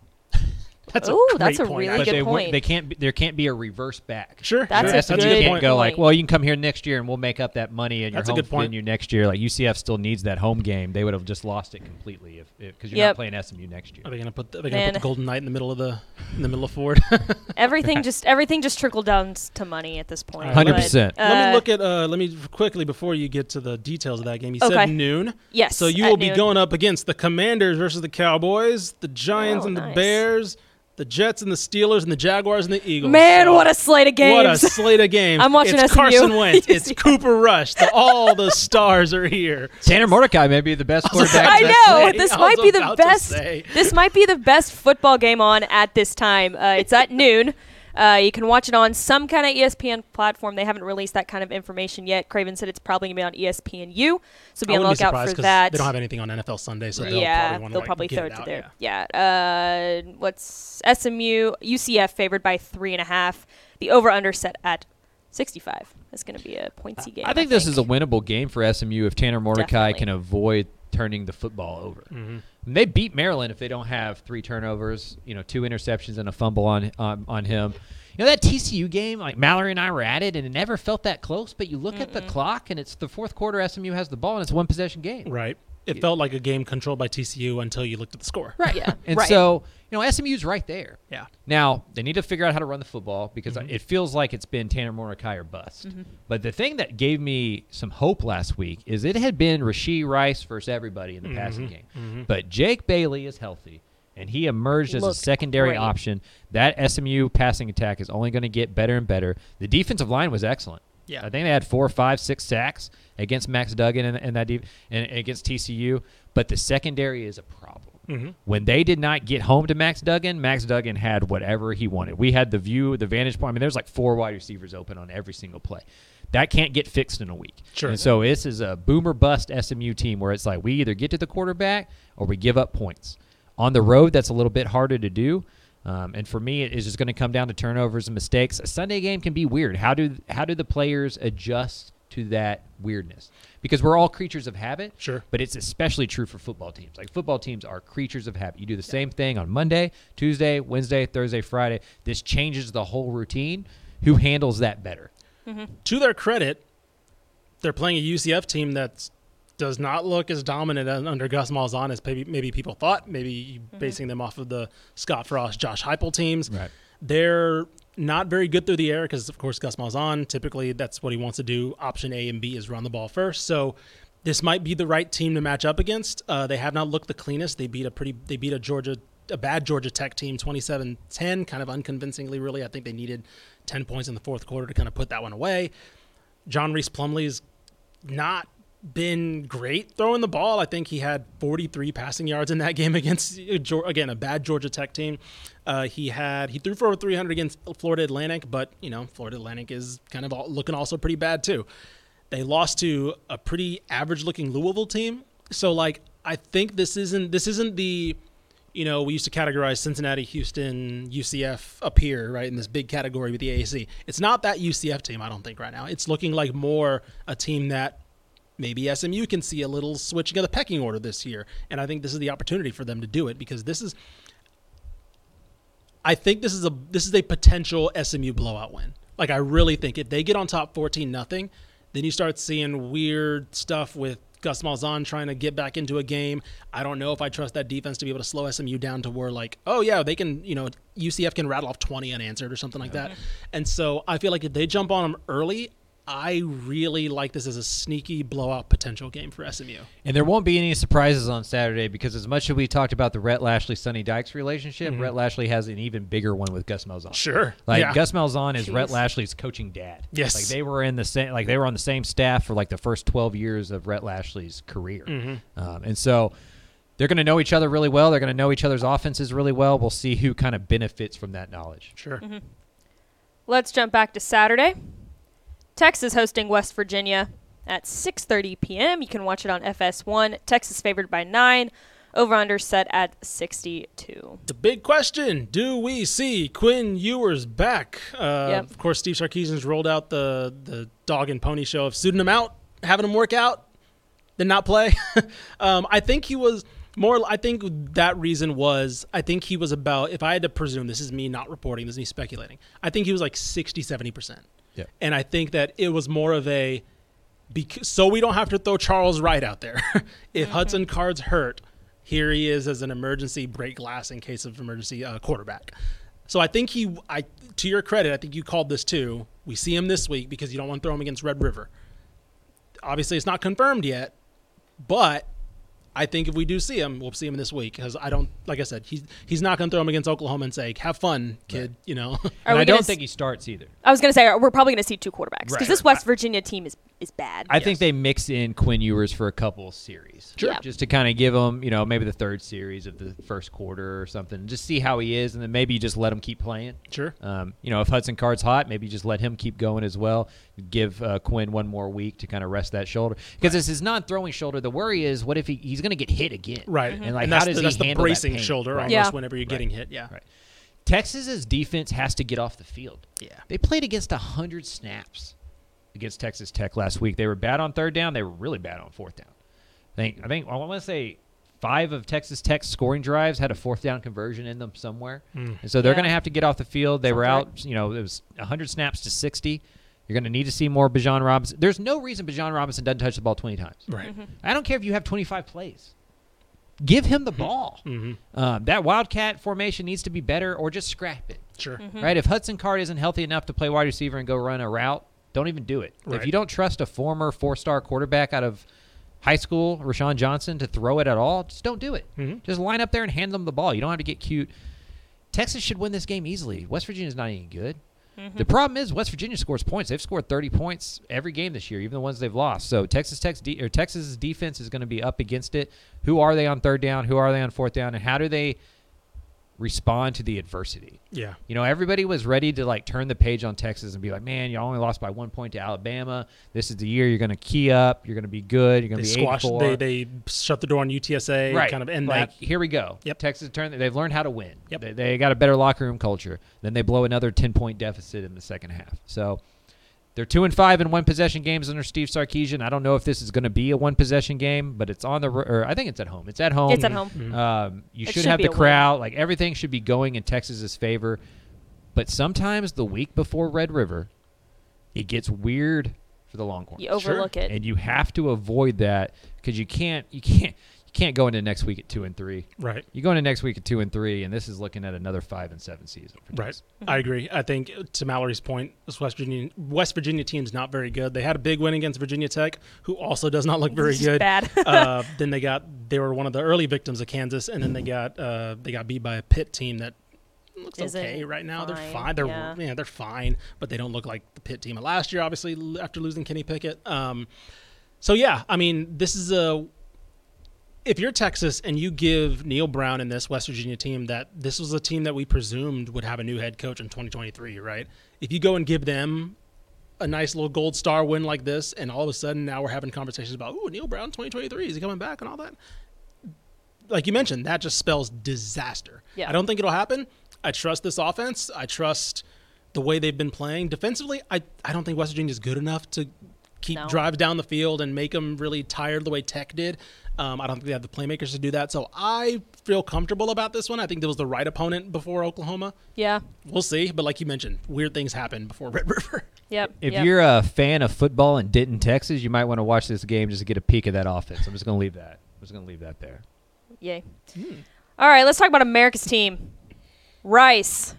That's a Ooh, great that's a point, really but good they point. they can't be, there can't be a reverse back. Sure, That's sure. a SMU good good can't point. go like, well, you can come here next year and we'll make up that money and That's your home good point. venue next year. Like UCF still needs that home game. They would have just lost it completely if because you're Yep. not playing SMU next year. Are they gonna put the, are they gonna put the Golden Knight in the middle of the in the middle of Ford? [laughs] everything just everything just trickled down to money at this point. 100%. but, let me uh, look at uh, let me quickly before you get to the details of that game. You Okay. said noon. Yes. So you will be noon. going up against the Commanders versus the Cowboys, the Giants Oh, and the nice. Bears, the Jets and the Steelers, and the Jaguars and the Eagles. Man, So- what a slate of games! What a slate of games! [laughs] I'm watching it's SMU. Carson Wentz. [laughs] It's Yeah. Cooper Rush. The, all the stars are here. Tanner Mordecai may be the best quarterback. I know that this I might be the best. This might be the best football game on at this time. Uh, it's at [laughs] noon. Uh, you can watch it on some kind of ESPN platform. They haven't released that kind of information yet. Craven said it's probably gonna be on ESPNU, so be on the lookout for that. They don't have anything on NFL Sunday, so they'll yeah, probably want they'll to probably get throw it it to out, there. yeah. Yeah. Uh, what's SMU UCF favored by three and a half. The over under set at sixty five. That's going to be a pointsy game. I think this is a winnable game for SMU if Tanner Mordecai Definitely. can avoid turning the football over. Mm-hmm. They beat Maryland if they don't have three turnovers, you know, two interceptions and a fumble on um, on him. You know that TCU game, like Mallory and I were at it, and it never felt that close. But you look at the clock, and it's the fourth quarter. SMU has the ball, and it's a one possession game. Right. It felt like a game controlled by TCU until you looked at the score. Right. Yeah, [laughs] And right. so, you know, SMU's right there. Yeah. Now, they need to figure out how to run the football because Mm-hmm. it feels like it's been Tanner Mordecai or bust. Mm-hmm. But the thing that gave me some hope last week is it had been Rashee Rice versus everybody in the Mm-hmm. passing game. But Jake Bailey is healthy, and he emerged as a secondary great. option. That SMU passing attack is only going to get better and better. The defensive line was excellent. Yeah. I think they had four, five, six sacks against Max Duggan and, and that deep, and against TCU. But the secondary is a problem. Mm-hmm. When they did not get home to Max Duggan, Max Duggan had whatever he wanted. We had the view, the vantage point. I mean, there's like four wide receivers open on every single play. That can't get fixed in a week. Sure. And so this is a boomer bust SMU team where it's like we either get to the quarterback or we give up points. On the road, that's a little bit harder to do. Um, and for me, it is just going to come down to turnovers and mistakes. A Sunday game can be weird. How do how do the players adjust to that weirdness? Because we're all creatures of habit. Sure. But it's especially true for football teams. Like football teams are creatures of habit. You do the same thing on Monday, Tuesday, Wednesday, Thursday, Friday. This changes the whole routine. Who handles that better? To their credit, they're playing a UCF team that does not look as dominant under Gus Malzahn as maybe, maybe people thought. Maybe basing them off of the Scott Frost, Josh Heupel teams. Right. They're not very good through the air because, of course, Gus Malzahn typically that's what he wants to do. Option A and B is run the ball first. So this might be the right team to match up against. Uh, they have not looked the cleanest. They beat a pretty they beat a Georgia a bad Georgia Tech team 27-10 kind of unconvincingly really. I think they needed 10 points in the fourth quarter to kind of put that one away. John Rhys Plumlee's not been great throwing the ball. I think he had 43 passing yards in that game [laughs] against again a bad Georgia Tech team. Uh, he had he threw for over 300 against Florida Atlantic, but you know Florida Atlantic is kind of all, looking also pretty bad too. They lost to a pretty average looking Louisville team. So like I think this isn't this isn't the you know, we used to categorize Cincinnati, Houston, UCF up here, right, in this big category with the AAC. It's not that UCF team, I don't think, right now. It's looking like more a team that maybe SMU can see a little switching of the pecking order this year. And I think this is the opportunity for them to do it because this is I think this is a this is a potential SMU blowout win. Like I really think if they get on top 14 nothing, then you start seeing weird stuff with Gus Malzahn trying to get back into a game. I don't know if I trust that defense to be able to slow SMU down to where like, oh yeah, they can, you know, UCF can rattle off 20 unanswered or something like that. And so I feel like if they jump on them early, I really like this as a sneaky blowout potential game for SMU. And there won't be any surprises on Saturday because as much as we talked about the Rhett Lashlee Sonny Dykes relationship, Rhett Lashlee has an even bigger one with Gus Malzahn. Mm-hmm. Sure. Like Yeah. Gus Malzahn is Rhett Lashlee's coaching dad. Yes. Like they were in the same like they were on the same staff for like the first 12 years of Rhett Lashlee's career. Mm-hmm. Um, and so they're going to know each other really well. They're going to know each other's offenses really well. We'll see who kind of benefits from that knowledge. Sure. Let's jump back to Saturday. Texas hosting West Virginia at 6:30 p.m. You can watch it on FS1. Texas favored by 9. Over under set at 62. The big question: Do we see Quinn Ewers back? Uh, Yep. Of course, Steve Sarkisian's rolled out the the dog and pony show of suiting him out, having him work out, then not play. [laughs] um, I think he was More, I think that reason was I think he was about. If I had to presume, this is me not reporting, this is me speculating. I think he was like 60, 70 percent. Yeah. And I think that it was more of a, bec- so we don't have to throw Charles Wright out there. [laughs] if Hudson Card's hurt, here he is as an emergency break glass in case of emergency uh, quarterback. So I think he, I to your credit, I think you called this too. We see him this week because you don't want to throw him against Red River. Obviously, it's not confirmed yet, but I think if we do see him, we'll see him this week because I don't, like I said, he's he's not going to throw him against Oklahoma and say, "Have fun, kid." You know. And I don't s- think he starts either. I was gonna say we're probably gonna see two quarterbacks because Right. this West Virginia team is is bad. I think they mix in Quinn Ewers for a couple series. Sure. Yeah. Just to kind of give him, you know, maybe the third series of the first quarter or something. Just see how he is, and then maybe you just let him keep playing. Sure. Um, you know, if Hudson Card's hot, maybe just let him keep going as well. Give uh, Quinn one more week to kind of rest that shoulder because it's his non-throwing shoulder. The worry is, what if he, he's going to get hit again? Right. And like, and how that's does the, he that's the handle that bracing pain? shoulder Right. almost Yeah. whenever you're getting hit. Yeah. Right. Texas's defense has to get off the field. Yeah. They played against 100 snaps against Texas Tech last week. They were bad on third down. They were really bad on fourth down. I think I think I want to say five of Texas Tech's scoring drives had a fourth down conversion in them somewhere, hmm. and so they're Yeah. going to have to get off the field. They were Sounds out. You know, it was 100 snaps to 60. You're going to need to see more Bijan Robinson. There's no reason Bijan Robinson doesn't touch the ball 20 times. Right. Mm-hmm. I don't care if you have 25 plays. Give him the ball. [laughs] Mm-hmm. Um, that Wildcat formation needs to be better, or just scrap it. Sure. Mm-hmm. Right? If Hudson Card isn't healthy enough to play wide receiver and go run a route, don't even do it. If you don't trust a former four-star quarterback out of high school, Rashawn Johnson, to throw it at all, just don't do it. Mm-hmm. Just line up there and hand them the ball. You don't have to get cute. Texas should win this game easily. West Virginia's not any good. Mm-hmm. The problem is West Virginia scores points. They've scored 30 points every game this year, even the ones they've lost. So Texas Tech's de- or Texas's defense is going to be up against it. Who are they on third down? Who are they on fourth down? And how do they respond to the adversity? Yeah. You know, everybody was ready to like turn the page on Texas and be like, "Man, you only lost by one point to Alabama. This is the year you're going to key up. You're going to be good. You're going to be squashed. They they shut the door on UTSA. right, Kind of end like that. here we go. Yep. Texas turned. They've learned how to win. Yep. They, they got a better locker room culture. Then they blow another ten point deficit in the second half. So. They're two and five in one possession games under Steve Sarkisian. I don't know if this is going to be a one possession game, but it's on the. ro- Or I think it's at home. It's at home. It's at home. Um, you should, should have the a win. crowd. Like everything should be going in Texas's favor. But sometimes the week before Red River, it gets weird for the Longhorns. You overlook it. and you have to avoid that because you can't. You can't. You can't go into next week at two and three. Right. You go into next week at two and three, and this is looking at another five and seven season. For Right. I agree. I think to Mallory's point, this West Virginia West Virginia team's not very good. They had a big win against Virginia Tech, who also does not look very It's good. bad. [laughs] uh, then they got they were one of the early victims of Kansas, and then they got uh, they got beat by a Pitt team that looks Isn't okay right now. They're fine, fine. They're yeah. yeah. they're fine, but they don't look like the Pitt team of last year. Obviously, after losing Kenny Pickett. Um, so yeah, I mean, this is a if you're Texas and you give Neal Brown and this West Virginia team that this was a team that we presumed would have a new head coach in 2023, right? If you go and give them a nice little gold star win like this, and all of a sudden now we're having conversations about, oh, Neal Brown 2023, is he coming back and all that? Like you mentioned, that just spells disaster. Yeah. I don't think it'll happen. I trust this offense. I trust the way they've been playing defensively. I, I don't think West Virginia is good enough to keep No. drives down the field and make them really tired the way Tech did. Um, I don't think they have the playmakers to do that. So I feel comfortable about this one. I think there was the right opponent before Oklahoma. yeah. We'll see. But like you mentioned, weird things happen before Red [laughs] River. Yep. If yep. you're a fan of football in Denton, Texas, you might want to watch this game just to get a peek of that offense. I'm just going to leave that. I'm just going to leave that there. Yay. All right, let's talk about America's team. Rice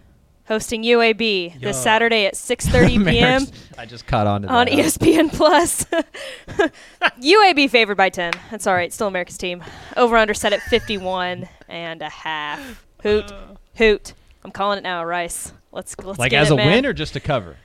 hosting UAB Yo. this Saturday at [laughs] 6:30 p.m. I just caught on to on that. ESPN Plus. [laughs] UAB favored by 10. That's all right. Still America's team. Over under set at 51 and a half. Hoot. Uh. Hoot. I'm calling it now, Rice. Let's let's Like get as it, a man. win or just to cover?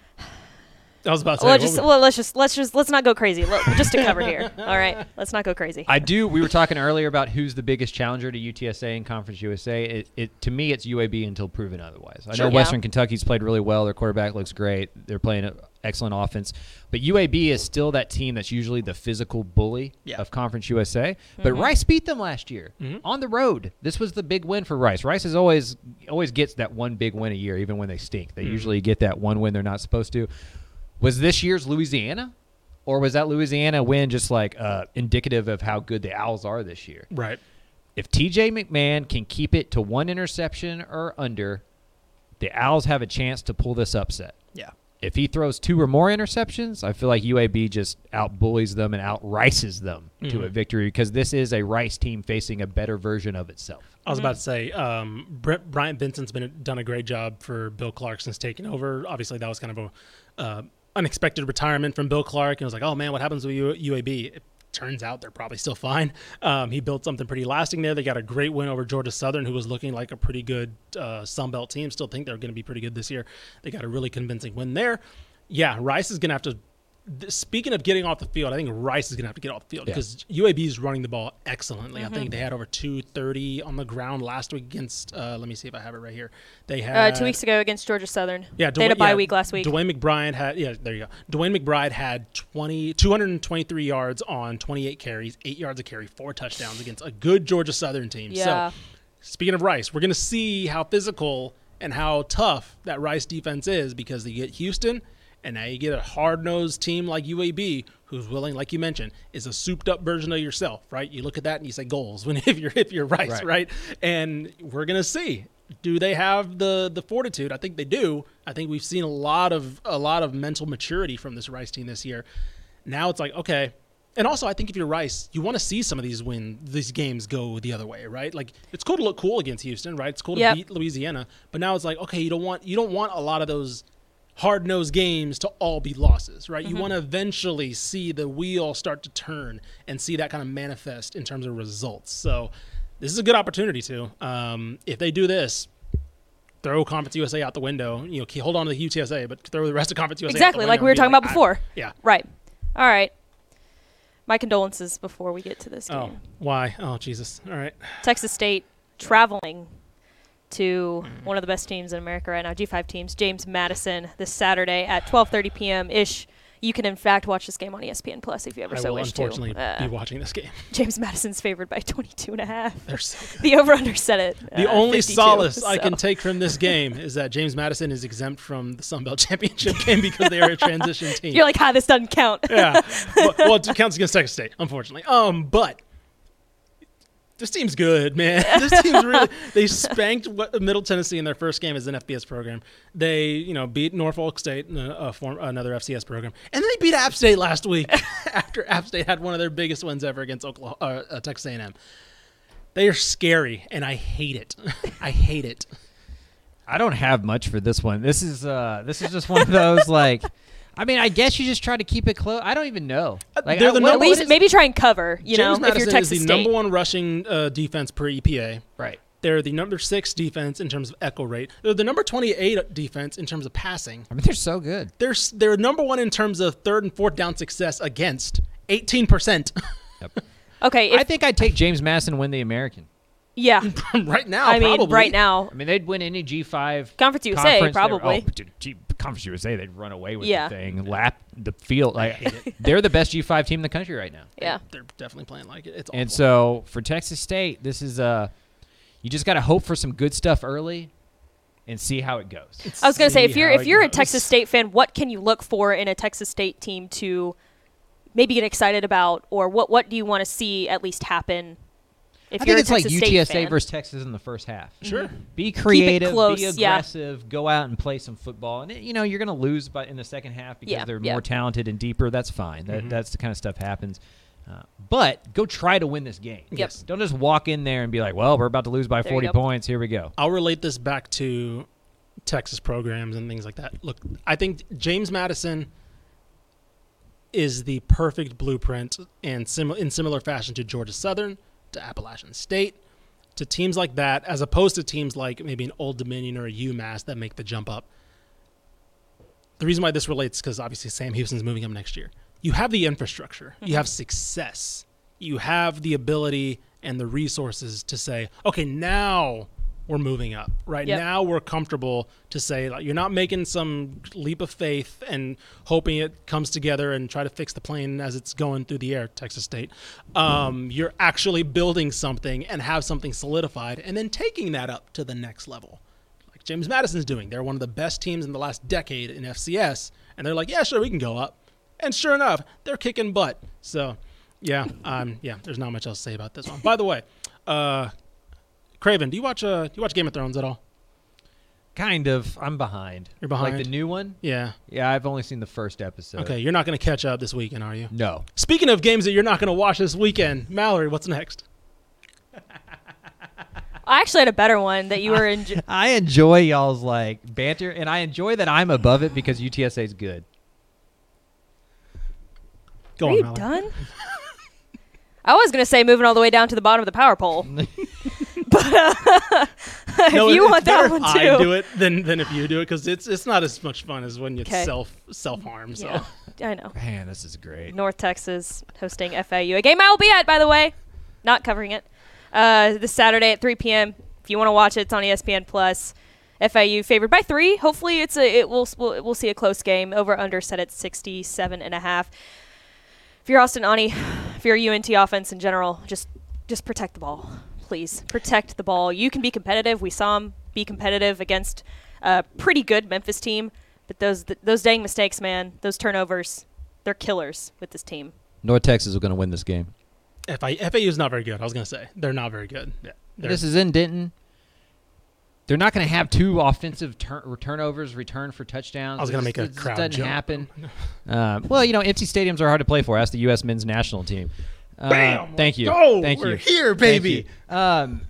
I was about to say. Well, what just would- well, let's just let's just let's not go crazy. Let, just to cover here. [laughs] All right, let's not go crazy. I do. We were talking earlier about who's the biggest challenger to UTSA in Conference USA. It, it to me, it's UAB until proven otherwise. I Sure. know Yeah. Western Kentucky's played really well. Their quarterback looks great. They're playing an excellent offense. But UAB is still that team that's usually the physical bully Yeah. of Conference USA. But mm-hmm. Rice beat them last year mm-hmm. on the road. This was the big win for Rice. Rice is always always gets that one big win a year, even when they stink. They mm-hmm. usually get that one win they're not supposed to. Was this year's Louisiana? Or was that Louisiana win just like uh, indicative of how good the Owls are this year? right. if TJ McMahon can keep it to one interception or under, the Owls have a chance to pull this upset. Yeah. If he throws two or more interceptions, I feel like UAB just outbullies them and out rices them to a victory because this is a Rice team facing a better version of itself. I was about to say, um, Brent, Bryant Vincent's been done a great job for Bill Clark since taking over. Obviously, that was kind of a uh, unexpected retirement from Bill Clark, and was like, oh man, what happens with UAB? It turns out they're probably still fine. Um, he built something pretty lasting there. They got a great win over Georgia Southern, who was looking like a pretty good uh, Sun Belt team. Still think they're going to be pretty good this year. They got a really convincing win there. Yeah, Rice is going to have to speaking of getting off the field, I think Rice is going to have to get off the field Yeah. because UAB is running the ball excellently. I think they had over 230 on the ground last week against. Uh, let me see if I have it right here. They Uh, had two weeks ago against Georgia Southern. Yeah, they had a bye yeah, week last week. DeWayne McBride had yeah, there you go. DeWayne McBride had 20, 223 yards on 28 carries, eight yards a carry, four touchdowns against a good Georgia Southern team. Yeah. So, speaking of Rice, we're going to see how physical and how tough that Rice defense is because they get Houston, and now you get a hard-nosed team like UAB, who's willing, like you mentioned, is a souped-up version of yourself, right? You look at that and you say goals [laughs] when if you're if you're Rice, Right. right? And we're going to see do they have the the fortitude? I think they do. I think we've seen a lot of a lot of mental maturity from this Rice team this year. Now it's like okay, and also I think if you're Rice, you want to see some of these win these games go the other way, right? Like it's cool to look cool against Houston, right? It's cool to Yep. beat Louisiana, but now it's like okay, you don't want you don't want a lot of those hard nosed games to all be losses, right? You want to eventually see the wheel start to turn and see that kind of manifest in terms of results. So this is a good opportunity to. Um, if they do this, throw Conference USA out the window. You know, hold on to the UTSA, but throw the rest of Conference USA out the exactly, like we were talking like, about before. yeah. Right. All right. My condolences before we get to this game. Oh, why? Oh, Jesus. All right. Texas State traveling to one of the best teams in America right now, G5 teams, James Madison, this Saturday at 12:30 p.m. ish. You can in fact watch this game on ESPN Plus if you ever I so wish unfortunately to. Uh, be watching this game. [laughs] James Madison's favored by 22 and a half. They're so [laughs] good. The over/under set it. The uh, only 52, solace I can take from this game is that James Madison is exempt from the Sun Belt [laughs] Championship game because they are a transition team. You're like, ah, this doesn't count. yeah. well, well, it counts against Texas State, unfortunately. Um, but this team's good, man. [laughs] this team's really. [laughs] They spanked what- Middle Tennessee in their first game as an FBS program. They, you know, beat Norfolk State, uh, a form, another FCS program, and then they beat App State last week [laughs] after App State had one of their biggest wins ever against Oklahoma, uh, uh, Texas A&M. They are scary, and I hate it. I hate it. I don't have much for this one. This is uh this is just one of those like I mean, I guess you just try to keep it close. I don't even know. Like, they're I- the what- At number- what least is- maybe try and cover. You James know, if you're Madison Texas is the State. number one rushing uh, defense per EPA. right. They're the number six defense in terms of echo rate. They're the number 28 defense in terms of passing. I mean, they're so good. They're s- they're number one in terms of third and fourth down success against 18 percent [laughs] Okay, if, I think I'd take James Madison win the American. Yeah. [laughs] right now. I mean, probably. right now, I mean, they'd win any G5 Conference USA, conference. They're- probably. Oh, dude, G, Conference USA, they'd run away with Yeah. the thing, lap the field. Like, [laughs] they're the best G5 team in the country right now. yeah. they're definitely playing like it. It's And so for Texas State, this is uh you just got to hope for some good stuff early and see how it goes. I was gonna say, if you're if you're a. Texas State fan, what can you look for in a Texas State team to maybe get excited about, or what what do you want to see at least happen? If I you're think it's a like State UTSA fan? versus Texas in the first half. sure. Be creative, close, be yeah. aggressive, go out and play some football. And you know you're going to lose, but in the second half because Yeah, they're yeah. more talented and deeper. That's fine. Mm-hmm. That's the kind of stuff happens. Uh, but go try to win this game. Yep. Don't just walk in there and be like, "Well, we're about to lose by There 40 points. Here we go." I'll relate this back to Texas programs and things like that. Look, I think James Madison is the perfect blueprint and sim- in similar fashion to Georgia Southern, to Appalachian State, to teams like that, as opposed to teams like maybe an Old Dominion or a UMass that make the jump up. The reason why this relates because obviously Sam Houston's moving up next year. You have the infrastructure, you have mm-hmm. success, you have the ability and the resources to say, okay, now we're moving up. Right Yep. now we're comfortable to say like you're not making some leap of faith and hoping it comes together and try to fix the plane as it's going through the air, Texas State. Um, you're actually building something and have something solidified and then taking that up to the next level like James Madison's doing. They're one of the best teams in the last decade in FCS, and they're like, yeah, sure, we can go up. And sure enough, they're kicking butt. So, yeah, um, yeah, there's not much else to say about this one. By the way, Uh, Craven, do you watch uh do you watch Game of Thrones at all? Kind of. I'm behind. You're behind. Like the new one? Yeah. Yeah, I've only seen the first episode. Okay, you're not going to catch up this weekend, are you? No. Speaking of games that you're not going to watch this weekend, Mallory, what's next? I actually had a better one that you were [laughs] in. I enjoy y'all's like banter, and I enjoy that I'm above it because UTSA is good. Go Are on, you Mallory. done? [laughs] I was gonna say moving all the way down to the bottom of the power pole, [laughs] but uh, [laughs] No, if you it's want that one too, I do it than than if you do it because it's it's not as much fun as when you 'Kay. self self harm. So Yeah, I know. Man, this is great. North Texas hosting FAU, a game I will be at, by the way. Not covering it. Uh, this Saturday at 3 p.m. If you want to watch it, it's on ESPN Plus. FAU favored by three. Hopefully, it's a it will we'll, we'll see a close game. Over under set at 67 and a half. If you're Austin Aune, [sighs] if you're UNT offense in general, just just protect the ball, please protect the ball. You can be competitive. We saw him be competitive against a pretty good Memphis team, but those th- those dang mistakes, man, those turnovers, they're killers with this team. North Texas is going to win this game. FI, FAU is not very good. I was going to say they're not very good. Yeah, This is in Denton. They're not going to have two offensive tur- turnovers return for touchdowns. I was gonna make a this crowd doesn't jump. happen. Um, [laughs] well, you know, empty stadiums are hard to play for. Ask the U.S. men's national team. Uh, Bam! Thank you. Go! Thank We're you. here, baby. you. Um,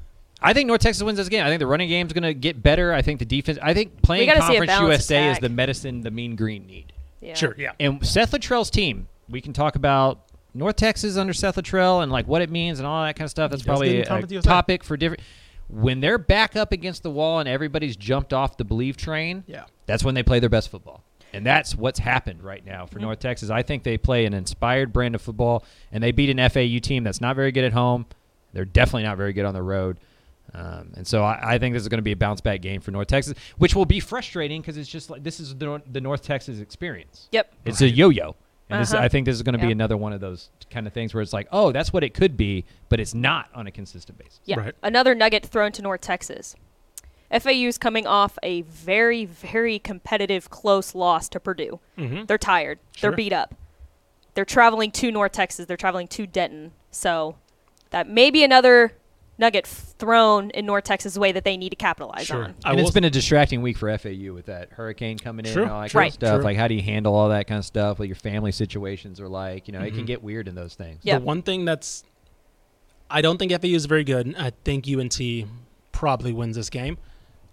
I think North Texas wins this game. I think the running game is going to get better. I think the defense. I think playing gotta see a Conference balanced USA is the medicine the Mean Green need. Yeah. sure. Yeah. And Seth Littrell's team, we can talk about North Texas under Seth Littrell and like what it means and all that kind of stuff. That's He does get probably in a, topic for different. When they're back up against the wall and everybody's jumped off the believe train, Yeah. that's when they play their best football. And that's what's happened right now for North Texas. I think they play an inspired brand of football, and they beat an FAU team that's not very good at home. They're definitely not very good on the road. Um, and so I, I think this is going to be a bounce back game for North Texas, which will be frustrating because it's just like this is the, the North Texas experience. Yep. It's a yo-yo, and Uh-huh. I think this is going to be another one of those kind of things where it's like, oh, that's what it could be, but it's not on a consistent basis. Yeah. Right. Another nugget thrown to North Texas. FAU's coming off a very, very competitive, close loss to Purdue. Mhm. They're tired. Sure. They're beat up. They're traveling to North Texas. They're traveling to Denton. So that may be another nugget thrown in North Texas' way that they need to capitalize Sure. on. And it's been a distracting week for FAU with that hurricane coming in True, and all that true, kind of stuff. true. Like, how do you handle all that kind of stuff? What your family situations are like? You know, it Mm-hmm. can get weird in those things. Yeah. The one thing that's, I don't think FAU is very good. I think UNT probably wins this game.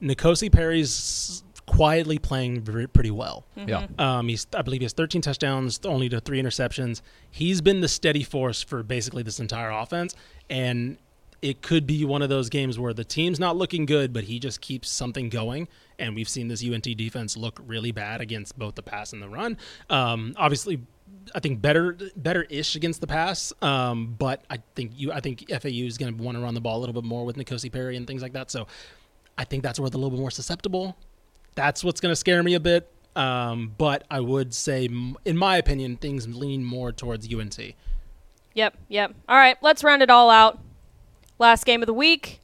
N'Kosi Perry's quietly playing pretty well. Yeah. Um, he's, I believe, he has 13 touchdowns, only to three interceptions. He's been the steady force for basically this entire offense, and it could be one of those games where the team's not looking good, but he just keeps something going. And we've seen this UNT defense look really bad against both the pass and the run. Um, obviously, I think better, better-ish against the pass. Um, but I think you, I think FAU is going to want to run the ball a little bit more with N'Kosi Perry and things like that. So, I think that's where they're a little bit more susceptible that's what's going to scare me a bit. Um, but I would say, in my opinion, things lean more towards UNT. Yep, yep. All right, let's round it all out. Last game of the week.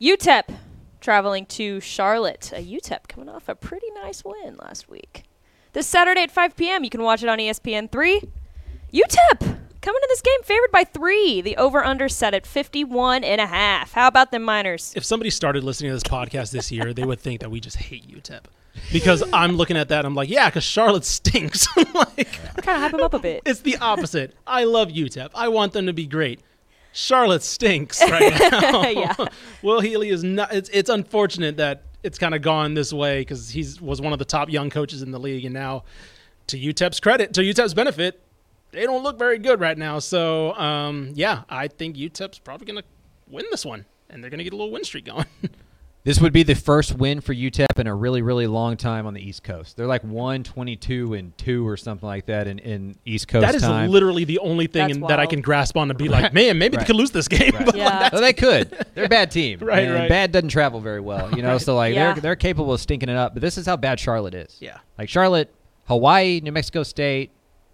UTEP traveling to Charlotte. A UTEP coming off a pretty nice win last week. This Saturday at 5 p.m., you can watch it on E ESPN 3. UTEP coming to this game favored by three. The over-under set at 51 and a half. How about them Miners? If somebody started listening to this podcast this year, they would think that we just hate UTEP. Because I'm looking at that, and I'm like, yeah, because Charlotte stinks. [laughs] like, We're trying to hype them up a bit. [laughs] it's the opposite. I love UTEP. I want them to be great. Charlotte stinks right [laughs] now. Yeah. Will Healy is not. It's it's unfortunate that it's kind of gone this way because he was one of the top young coaches in the league, and now, to UTEP's credit, to UTEP's benefit, they don't look very good right now. So, um, yeah, I think UTEP's probably gonna win this one, and they're gonna get a little win streak going. [laughs] This would be the first win for UTEP in a really, really long time on the East Coast. They're like 122 and 2 or something like that in, in East Coast that is time. literally the only thing in, that I can grasp on to be like, man, maybe Right. they could lose this game. But [laughs] Yeah. Oh, they could. They're a bad team. [laughs] Right, and right. Bad doesn't travel very well, you know. So like Yeah. they're they're capable of stinking it up. But this is how bad Charlotte is. Yeah. Like Charlotte, Hawaii, New Mexico State,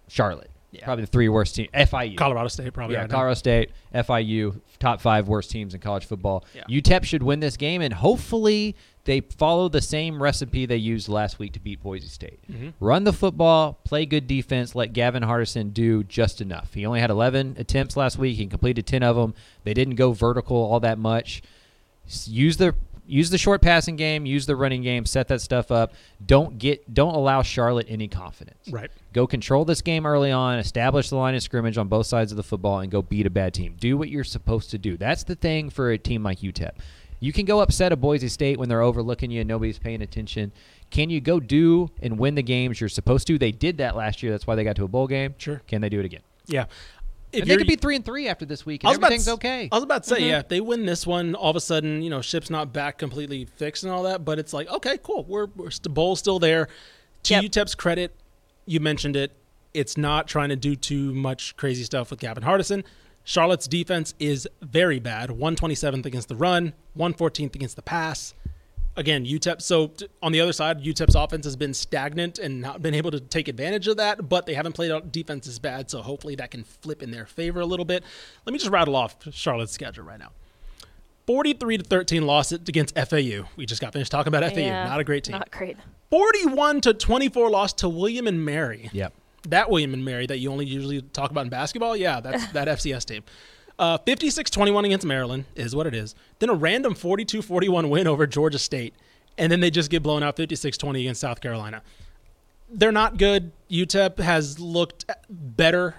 Charlotte. Yeah. Probably the three worst teams. FIU. Colorado State probably. Yeah, right now. Colorado State, FIU, top five worst teams in college football. Yeah. UTEP should win this game, and hopefully they follow the same recipe they used last week to beat Boise State. Mm-hmm. Run the football, play good defense, let Gavin Hardison do just enough. He only had 11 attempts last week. He completed 10 of them. They didn't go vertical all that much. Use the use the short passing game, use the running game, set that stuff up. Don't get don't allow Charlotte any confidence. Right. Go control this game early on, establish the line of scrimmage on both sides of the football, and go beat a bad team. Do what you're supposed to do. That's the thing for a team like UTEP. You can go upset a Boise State when they're overlooking you and nobody's paying attention. Can you go do and win the games you're supposed to? They did that last year. That's why they got to a bowl game. Sure. Can they do it again? Yeah. If they could be three and three after this week, and to everything's s- okay. I was about to say, mm-hmm. yeah, if they win this one, all of a sudden, you know, ship's not back completely fixed and all that. But it's like, okay, cool, we're we're st- bowl's still there. To Yep. UTEP's credit, you mentioned it. It's not trying to do too much crazy stuff with Gavin Hardison. Charlotte's defense is very bad. 127th against the run, 114th against the pass. Again, UTEP. So t- on the other side, UTEP's offense has been stagnant and not been able to take advantage of that. But they haven't played out defense as bad, so hopefully that can flip in their favor a little bit. Let me just rattle off Charlotte's schedule right now. 43 to 13 loss against FAU. We just got finished talking about FAU. Yeah, Not a great team. Not great. 41 to 24 loss to William and Mary. Yep. That William and Mary that you only usually talk about in basketball. Yeah, that's [laughs] that FCS team. Uh, 56-21 against Maryland is what it is. Then a random 42-41 win over Georgia State. And then they just get blown out 56-20 against South Carolina. They're not good. UTEP has looked better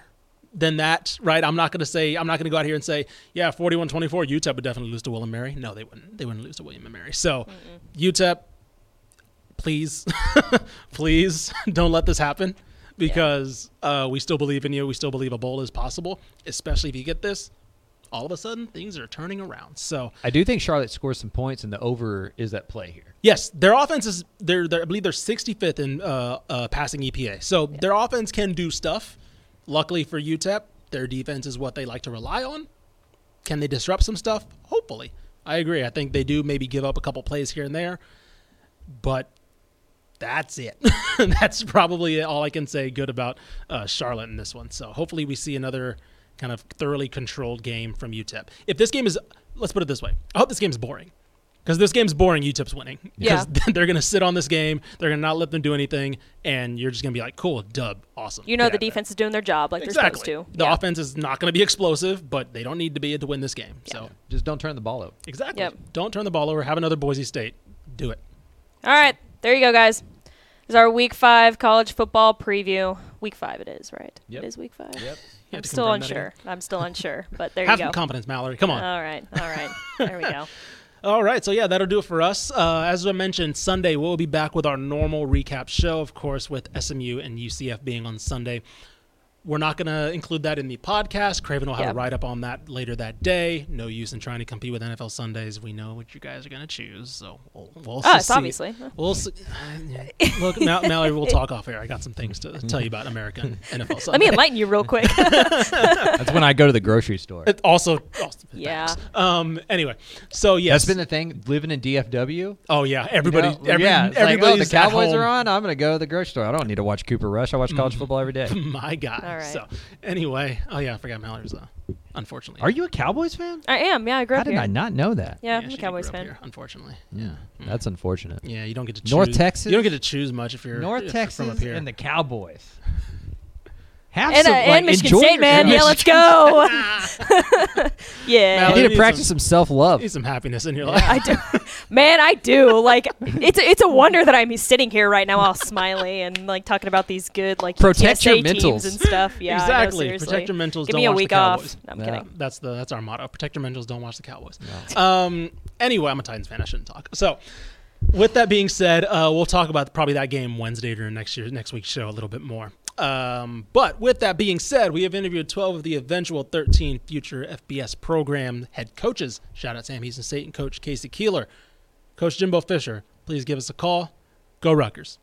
than that, right? I'm not going to say I'm not going to go out here and say, yeah, 41-24 UTEP would definitely lose to William and Mary. No, they wouldn't. They wouldn't lose to William and Mary. So, UTEP please, [laughs] please don't let this happen because uh, we still believe in you. We still believe a bowl is possible, especially if you get this. All of a sudden, things are turning around. So, I do think Charlotte scores some points, and the over is at play here. yes, their offense is they're, they're I believe they're 65th in uh, uh, passing EPA. So their offense can do stuff. Luckily for UTEP, their defense is what they like to rely on. Can they disrupt some stuff? Hopefully, I agree. I think they do maybe give up a couple plays here and there, but that's it. [laughs] that's probably all I can say good about uh, Charlotte in this one. So hopefully we see another kind of thoroughly controlled game from UTEP. If this game is, let's put it this way, I hope this game is boring. Because this game's boring, UTEP's winning. Yeah. Because [laughs] they're going to sit on this game, they're going to not let them do anything, and you're just going to be like, cool, dub, awesome. You know Get the out of there. defense is doing their job like Exactly. they're supposed to. The Yeah. offense is not going to be explosive, but they don't need to be to win this game. So Just don't turn the ball over. exactly. Yep. Don't turn the ball over. Have another Boise State. Do it. All right, there you go, guys. This is our Week Five college football preview. Week Five, it is right. Yep. It is Week Five. Yep. You I'm still unsure. I'm still unsure, but there Have you some go. confidence, Mallory. Come on. All right, all right. There we go. [laughs] All right, so yeah, that'll do it for us. Uh, as I mentioned, Sunday we'll be back with our normal recap show, of course, with SMU and UCF being on Sunday. We're not going to include that in the podcast. Craven will have Yeah. a write up on that later that day. No use in trying to compete with NFL Sundays. We know what you guys are going to choose, so we'll, we'll Us, see. obviously. We'll see. [laughs] Look, Mal- Mallory, we'll talk off air. I got some things to tell you about American [laughs] NFL Sunday. Let me enlighten you real quick. [laughs] That's when I go to the grocery store. It also, also Yeah. Um. Anyway, so yes. That's been the thing. Living in DFW. oh yeah. Everybody. You know, every, yeah, it's like, oh, the Cowboys are on. I'm gonna go to the grocery store. I don't need to watch Cooper Rush. I watch college football every day. My God. All right. So anyway, oh yeah, I forgot Mallory's uh, unfortunately. Are you a Cowboys fan? I am. Yeah, I grew up. How up did here. I not know that? Yeah, Yeah, I'm a she Cowboys grew up fan. here, unfortunately. Yeah, that's unfortunate. Yeah, you don't get to choose. North Texas? You don't get to choose much if you're North if you're Texas from up here. and the Cowboys. Have And, uh, some, and Michigan enjoy State, man. Yeah, let's go. [laughs] [laughs] yeah. You need to practice some- some self love. Need some happiness in your life. I do, [laughs] man. I do. Like, it's a, it's a wonder that I'm sitting here right now, all smiley and like talking about these good like Protect your UTSA teams mentals. and stuff. Yeah, exactly. seriously. Protect your mentals. Give don't me a watch week the off. Cowboys. I'm Yeah. kidding. That's the that's our motto. Protect your mentals. Don't watch the Cowboys. Um. Anyway, I'm a Titans fan. I shouldn't talk. So, with that being said, uh, we'll talk about probably that game Wednesday during next year next week's show a little bit more. Um, but with that being said, we have interviewed 12 of the eventual 13 future FBS program head coaches. Shout out Sam Houston State and Coach K.C. Keeler. Coach Jimbo Fisher, please give us a call. Go Rutgers.